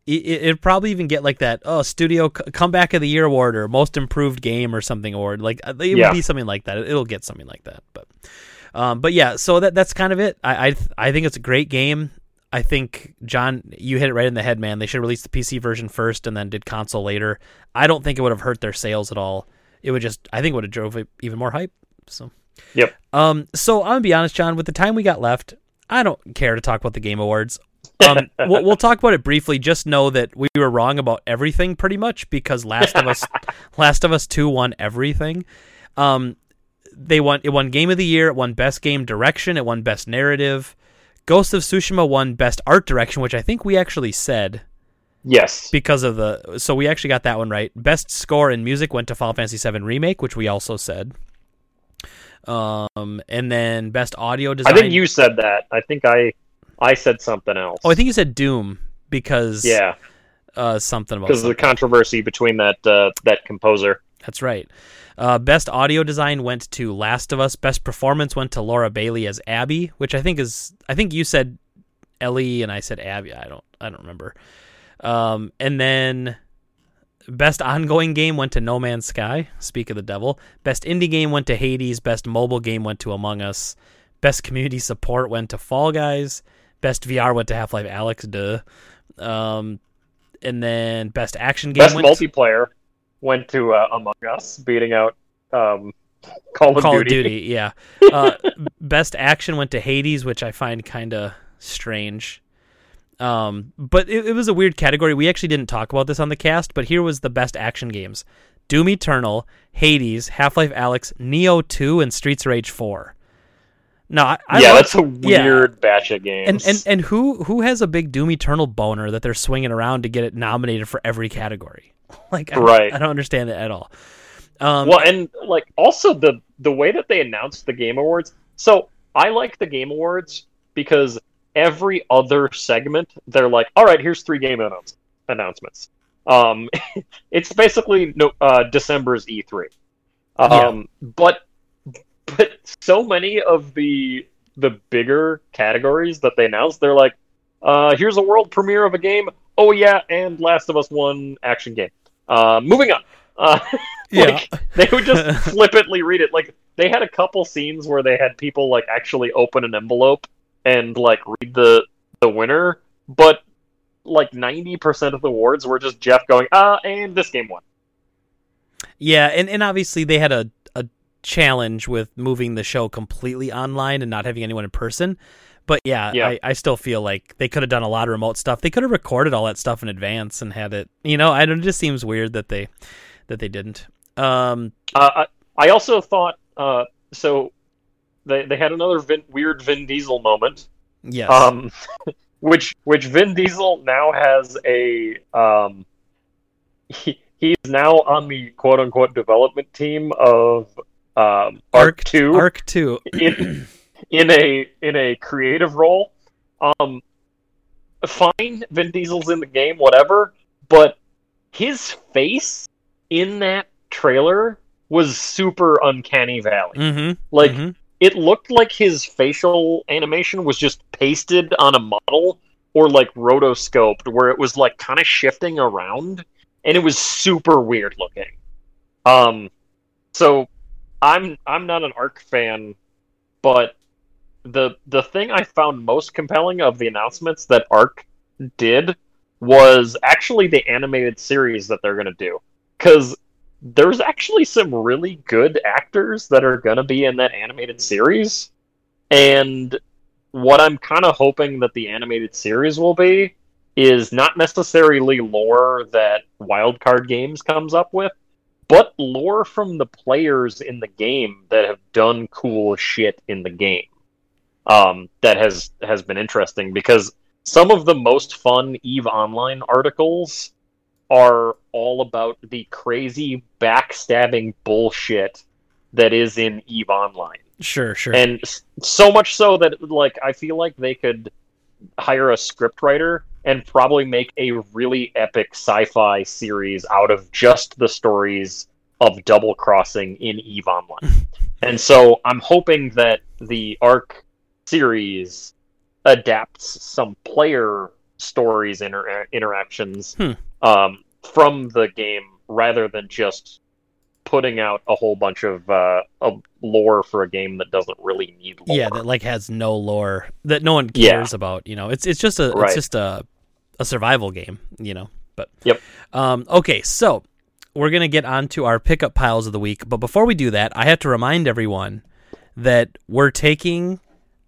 It, it probably even get like that oh studio comeback of the year award or most improved game or something award like uh, it yeah. would be something like that it'll get something like that but um, but yeah, so that that's kind of it. I, I I think it's a great game. I think John, you hit it right in the head, man. They should release the PC version first and then did console later. I don't think it would have hurt their sales at all. It would just, I think, would have drove it even more hype. So, yep. Um, so I'm gonna be honest, John. With the time we got left, I don't care to talk about the Game Awards. Um, <laughs> we'll, we'll, talk about it briefly. Just know that we were wrong about everything pretty much because Last of Us, <laughs> Last of Us Two won everything. Um, they won it won game of the year, it won best game direction, it won best narrative. Ghost of Tsushima won best art direction, which I think we actually said. Yes. Because of the so we actually got that one right. Best score in music went to Final Fantasy VII Remake, which we also said. Um and then best audio design I think you said that. I think I I said something else. Oh, I think you said Doom because Yeah. Uh something about Because of the controversy between that uh, that composer. That's right. Uh, best audio design went to Last of Us. Best performance went to Laura Bailey as Abby, which I think is I think you said Ellie and I said Abby. I don't I don't remember. Um, and then best ongoing game went to No Man's Sky. Speak of the devil. Best indie game went to Hades. Best mobile game went to Among Us. Best community support went to Fall Guys. Best VR went to Half Life Alyx. Duh. Um, and then best action game Best multiplayer went to uh, Among Us, beating out um, <laughs> Call of Call Duty. of Duty. Yeah. Uh, <laughs> best action went to Hades, which I find kind of strange. Um, but it, it was a weird category. We actually didn't talk about this on the cast, but here was the best action games: Doom Eternal, Hades, Half Life Alyx, Nioh Two, and Streets of Rage Four. No, I, I yeah, like- that's a yeah. weird batch of games. and and and who who has a big Doom Eternal boner that they're swinging around to get it nominated for every category? <laughs> Like, I, don't- Right. I don't understand it at all. Um, well, and like also the the way that they announced the Game Awards. So I like the Game Awards because every other segment they're like, all right, here's three game announce- announcements. Um, <laughs> it's basically no uh, December's E3. Um, but but so many of the the bigger categories that they announced, they're like, uh, here's a world premiere of a game. Oh yeah, and Last of Us One action game. Uh, moving on. Uh, <laughs> yeah, like, they would just <laughs> flippantly read it. Like they had a couple scenes where they had people like actually open an envelope and like read the the winner, but like ninety percent of the awards were just Jeff going, ah, and this game won. Yeah, and, and obviously they had a, a challenge with moving the show completely online and not having anyone in person. But yeah, Yeah. I, I still feel like they could have done a lot of remote stuff. They could have recorded all that stuff in advance and had it. You know, I don't. It just seems weird that they that they didn't. Um, Uh, I, I also thought uh, so. They they had another Vin, weird Vin Diesel moment. yes. Um, <laughs> which which Vin Diesel now has a um, he, he's now on the quote unquote development team of um, Ark Two Ark two. in <clears throat> in a in a creative role. Um, fine, Vin Diesel's in the game, whatever, but his face in that trailer was super uncanny valley. Mm-hmm. Like mhm. it looked like his facial animation was just pasted on a model or like rotoscoped where it was like kind of shifting around and it was super weird looking um so i'm i'm not an Ark fan but the the thing i found most compelling of the announcements that Ark did was actually the animated series that they're going to do cuz there's actually some really good actors that are going to be in that animated series. And what I'm kind of hoping that the animated series will be is not necessarily lore that Wildcard Games comes up with, but lore from the players in the game that have done cool shit in the game. Um, that has has been interesting because some of the most fun Eve Online articles are all about the crazy backstabbing bullshit that is in Eve Online. Sure, sure. And so much so that like I feel like they could hire a scriptwriter and probably make a really epic sci-fi series out of just the stories of double crossing in Eve Online. <laughs> and so I'm hoping that the Ark series adapts some player stories inter- interactions Hmm. um, from the game rather than just putting out a whole bunch of, uh, of lore for a game that doesn't really need lore. yeah, that like has no lore that no one Yeah. cares about. You know, it's it's just a it's just a a survival game. You know, but Yep. Um, okay, so we're gonna get on to our pickup piles of the week, but before we do that, I have to remind everyone that we're taking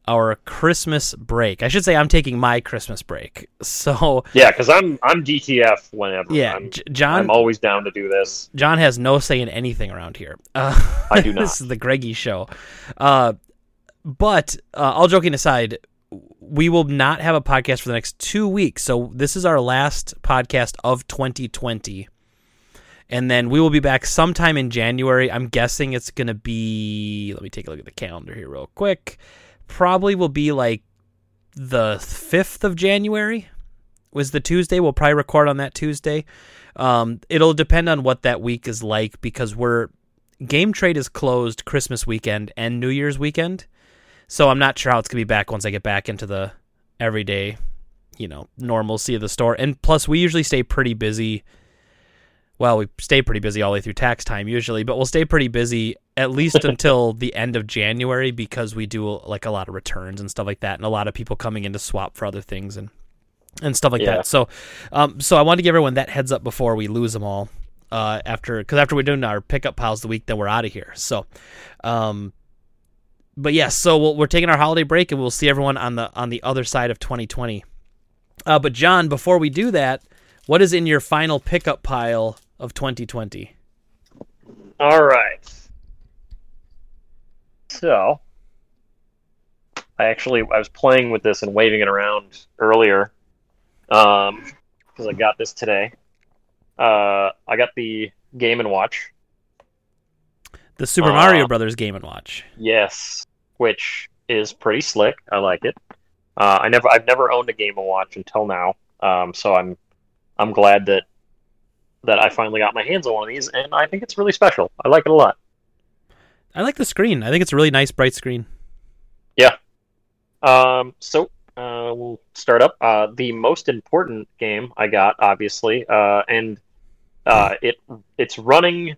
our Christmas break. I should say I'm taking my Christmas break. So Yeah, because I'm I'm DTF whenever. yeah, I'm, John I'm always down to do this. John has no say in anything around here. Uh, I do <laughs> not. this is the Greggy show. Uh, but uh, all joking aside, we will not have a podcast for the next two weeks. So this is our last podcast of 2020. And then we will be back sometime in January. I'm guessing it's going to be, let me take a look at the calendar here real quick. Probably will be like the 5th of January was the Tuesday. We'll probably record on that Tuesday. Um, it'll depend on what that week is like because we're game trade is closed Christmas weekend and New Year's weekend. So I'm not sure how it's gonna be back once I get back into the everyday, you know, normalcy of the store. And plus we usually stay pretty busy well, we stay pretty busy all the way through tax time usually, but we'll stay pretty busy at least until the end of January because we do like a lot of returns and stuff like that, and a lot of people coming in to swap for other things and and stuff like Yeah. that. So, um, so I wanted to give everyone that heads up before we lose them all. Uh, after because after we're doing our pickup piles the week, then we're out of here. So, um, but yes, so we'll, we're taking our holiday break and we'll see everyone on the on the other side of 2020. Uh, but John, before we do that, what is in your final pickup pile of 2020? All right. So, I actually I was playing with this and waving it around earlier, um, because I got this today. Uh, I got the Game and Watch. The Super Uh, Mario Brothers Game and Watch. Yes, which is pretty slick. I like it. Uh, I never I've never owned a Game and Watch until now. Um, so I'm I'm glad that that I finally got my hands on one of these, and I think it's really special. I like it a lot. I like the screen. I think it's a really nice, bright screen. Yeah. Um, so uh, we'll start up. Uh, the most important game I got, obviously, uh, and uh, it it's running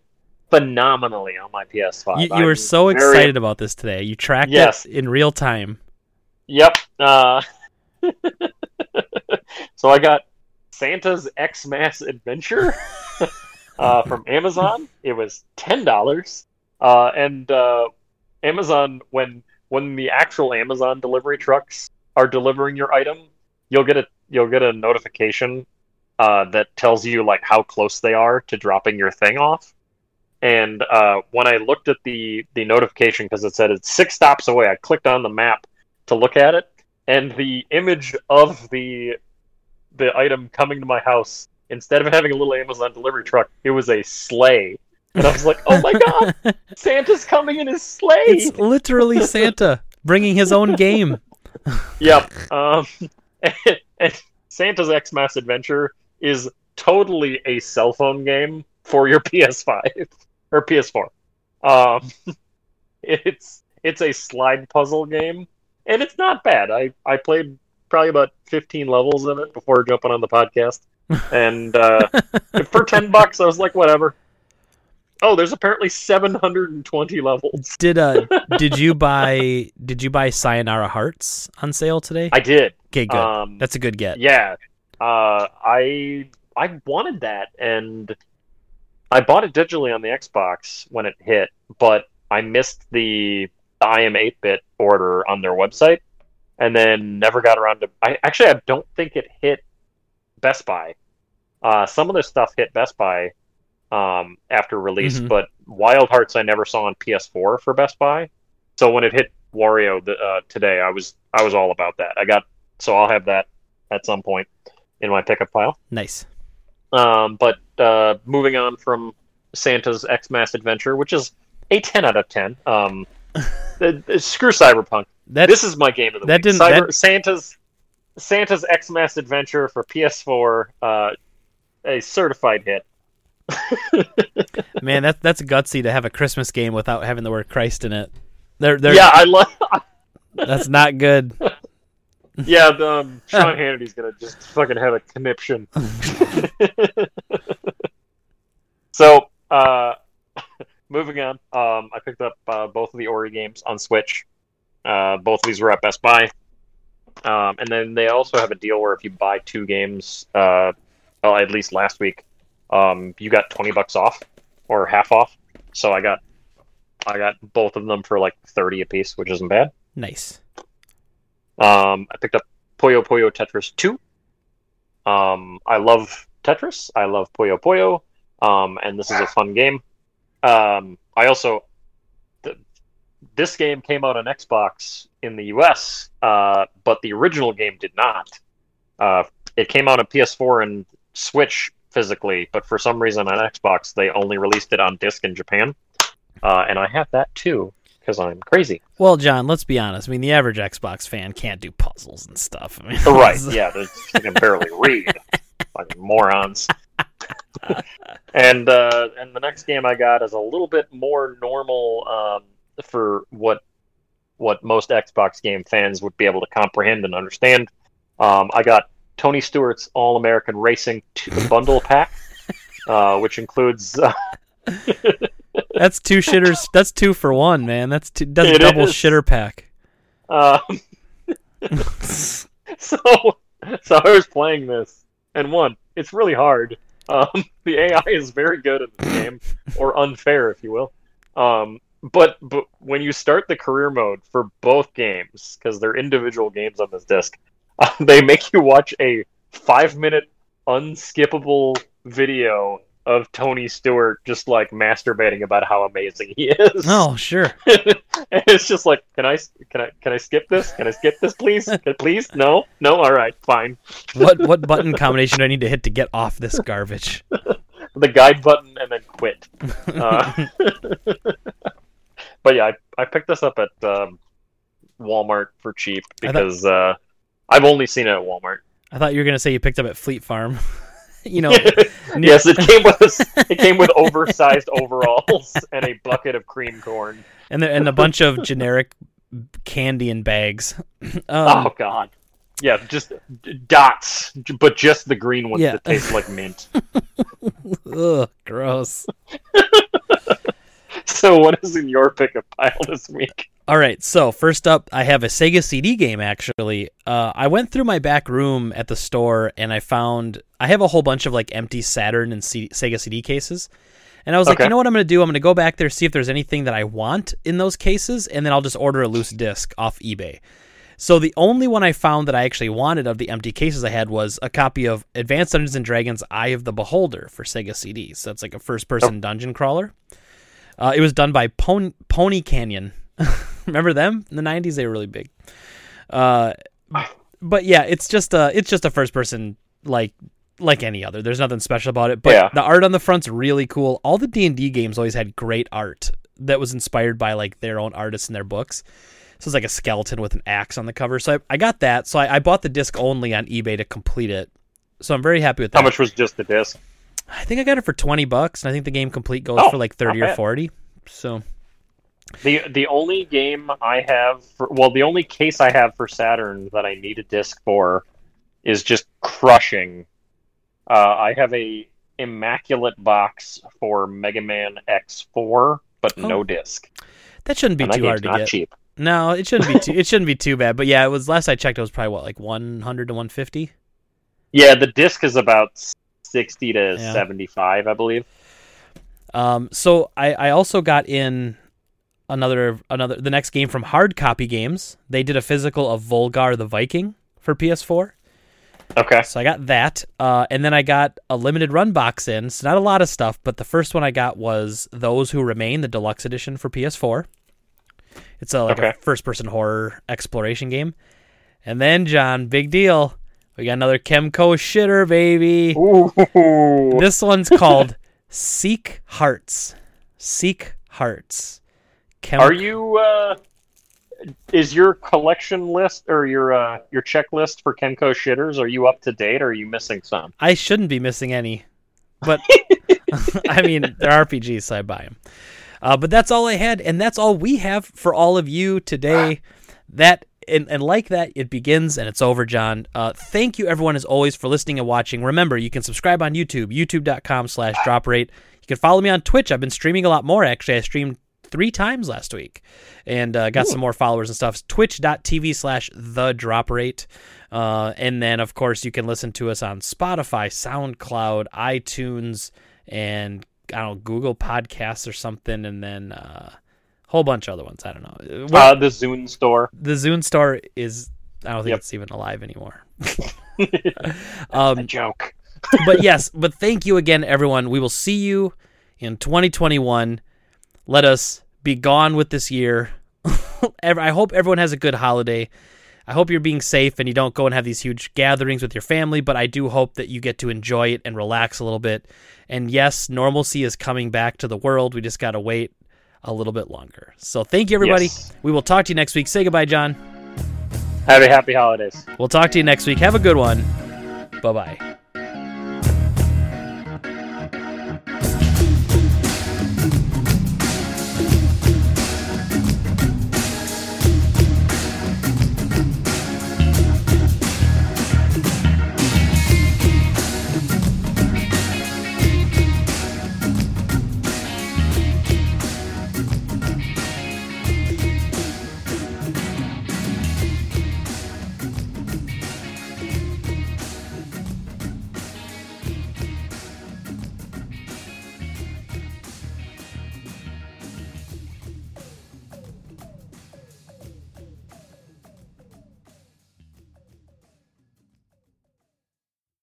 phenomenally on my PS5. You, you were I'm so very- excited about this today. You tracked Yes. it in real time. Yep. Uh, <laughs> so I got Santa's Xmas Adventure <laughs> uh, from Amazon. It was ten dollars, uh, and uh, Amazon when when the actual Amazon delivery trucks are delivering your item, you'll get a you'll get a notification uh, that tells you like how close they are to dropping your thing off. And uh, when I looked at the the notification because it said it's six stops away, I clicked on the map to look at it, and the image of the the item coming to my house instead of having a little Amazon delivery truck, it was a sleigh. And I was like, "Oh my god, <laughs> Santa's coming in his sleigh!" It's literally Santa bringing his own game. <laughs> Yep. Um, and, <laughs> and Santa's Xmas Adventure is totally a cell phone game for your PS5 or PS4. Um, it's it's a slide puzzle game, and it's not bad. I I played probably about 15 levels of it before jumping on the podcast, and uh, for 10 bucks, I was like, whatever. Oh, there's apparently 720 levels. Did uh <laughs> did you buy did you buy Sayonara Hearts on sale today? I did. okay, good. Um, That's a good get. Yeah, uh, I I wanted that, and I bought it digitally on the Xbox when it hit, but I missed the I am 8-bit order on their website, and then never got around to. I actually I don't think it hit Best Buy. Uh, some of the stuff hit Best Buy um, after release, Mhm. but Wild Hearts I never saw on PS4 for Best Buy. So when it hit Wario the, uh, today, I was I was all about that. I got so I'll have that at some point in my pickup pile. Nice. Um, but uh, moving on from Santa's Xmas Adventure, which is a ten out of ten. Um, <laughs> uh, uh, screw Cyberpunk. That This is my game of the that week. didn't- Cyber, that- Santa's Santa's X Mass Adventure for PS4, uh, a certified hit. Man, that that's gutsy to have a Christmas game without having the word Christ in it. They're, they're, Yeah, I love. that's not good. <laughs> Yeah, the, um, Sean <laughs> Hannity's gonna just fucking have a conniption. <laughs> so, uh, moving on, um, I picked up uh, both of the Ori games on Switch. Uh, both of these were at Best Buy, um, and then they also have a deal where if you buy two games, uh, well, at least last week, um, you got twenty bucks off or half off. So I got, I got both of them for like thirty a piece, which isn't bad. Nice. Um, I picked up Puyo Puyo Tetris 2. Um, I love Tetris. I love Puyo Puyo. Um, and this is a fun game. Um, I also, th- this game came out on Xbox in the US, uh, but the original game did not. Uh, it came out on PS4 and Switch physically, but for some reason on Xbox they only released it on disc in Japan. Uh, and I have that too because I'm crazy. Well, John, let's be honest. I mean, the average Xbox fan can't do puzzles and stuff. I mean, right <laughs> yeah they can barely read fucking morons <laughs> and uh and the next game i got is a little bit more normal um for what what most xbox game fans would be able to comprehend and understand um i got tony stewart's all american racing 2 bundle pack <laughs> uh, which includes uh, <laughs> That's two shitters. That's two for one, man. That's two, that's a It double is. shitter pack. um, <laughs> so so I was playing this and one, it's really hard. Um, the AI is very good at this game, or unfair, if you will. Um, but but when you start the career mode for both games, because they're individual games on this disc, uh, <laughs> they make you watch a five minute unskippable video of Tony Stewart just like masturbating about how amazing he is. Oh, sure. <laughs> and it's just like, can I, can I, can I skip this? Can I skip this, please? Can- please? No, no. All right, fine. <laughs> What what button combination do I need to hit to get off this garbage? The guide button and then quit. Uh, but yeah, I, I picked this up at um, Walmart for cheap I thought- because uh, I've only seen it at Walmart. I thought you were gonna say you picked up at Fleet Farm. <laughs> you know, <laughs> yes, it came with it came with oversized overalls <laughs> and a bucket of cream corn. and there, and a bunch of generic candy in bags. <clears throat> Um, oh God, yeah, just dots, but just the green ones Yeah. that taste like mint. ugh, gross. so, what is in your pickup pile this week? All right, so first up, I have a Sega CD game. Actually, uh, I went through my back room at the store and I found I have a whole bunch of like empty Saturn and C- Sega CD cases, and I was like, you know what I'm going to do? I'm going to go back there see if there's anything that I want in those cases, and then I'll just order a loose disc off eBay. So the only one I found that I actually wanted of the empty cases I had was a copy of Advanced Dungeons and Dragons: Eye of the Beholder for Sega CD. So that's like a first-person dungeon crawler. Uh, it was done by Pony, Pony Canyon. <laughs> <laughs> Remember them in the '90s? They were really big. Uh, but yeah, it's just a it's just a first-person like like any other. There's nothing special about it. But Yeah. the art on the front's really cool. All the D and D games always had great art that was inspired by like their own artists in their books. So it's like a skeleton with an axe on the cover. So I, I got that. So I, I bought the disc only on eBay to complete it. So I'm very happy with that. How much was just the disc? I think I got it for twenty bucks, and I think the game complete goes Oh, for like thirty or forty. So The the only game I have for well, the only case I have for Saturn that I need a disc for is just crushing. Uh, I have a immaculate box for Mega Man X4, but Oh. no disc. that shouldn't be And too hard to get. cheap. No, it shouldn't be too. it shouldn't be too bad. But yeah, it was last I checked. It was probably what like one hundred to one fifty. Yeah, the disc is about sixty to Yeah. seventy-five, I believe. Um, so I, I also got in another another the next game from Hard Copy Games. They did a physical of Volgarr the Viking for PS4. Okay. So I got that, uh, and then I got a limited run box in. So not a lot of stuff, but the first one I got was Those Who Remain, the deluxe edition for PS4. It's a like a first person horror exploration game. And then John, big deal. We got another Kemco shitter, baby. Ooh. This one's called <laughs> Seek Hearts. Seek Hearts. Are you? Uh, is your collection list or your uh, your checklist for Kemco shitters? Are you up to date? or Are you missing some? I shouldn't be missing any, but <laughs> <laughs> I mean they're RPGs, so I buy them. Uh, but that's all I had, and that's all we have for all of you today. That and, and like that, it begins and it's over, John. Uh, thank you, everyone, as always, for listening and watching. Remember, you can subscribe on YouTube, youtube.com/slash drop rate. You can follow me on Twitch. I've been streaming a lot more. Actually, I streamed three times last week and uh, got some more followers and stuff. Twitch.tv slash the drop rate. Uh, and then, of course, you can listen to us on Spotify, SoundCloud, iTunes, and I don't know, Google Podcasts or something. And then uh, a whole bunch of other ones. I don't know. We're- Uh, the Zune store. the Zune Store is, I don't think Yep. it's even alive anymore. <laughs> <laughs> um, A joke. but yes, but thank you again, everyone. We will see you in 2021. Let us be gone with this year. <laughs> I hope everyone has a good holiday. I hope you're being safe and you don't go and have these huge gatherings with your family, but I do hope that you get to enjoy it and relax a little bit. And yes, normalcy is coming back to the world. We just got to wait a little bit longer. So thank you, everybody. Yes. We will talk to you next week. Say goodbye, John. Have a happy holidays. We'll talk to you next week. Have a good one. Bye bye.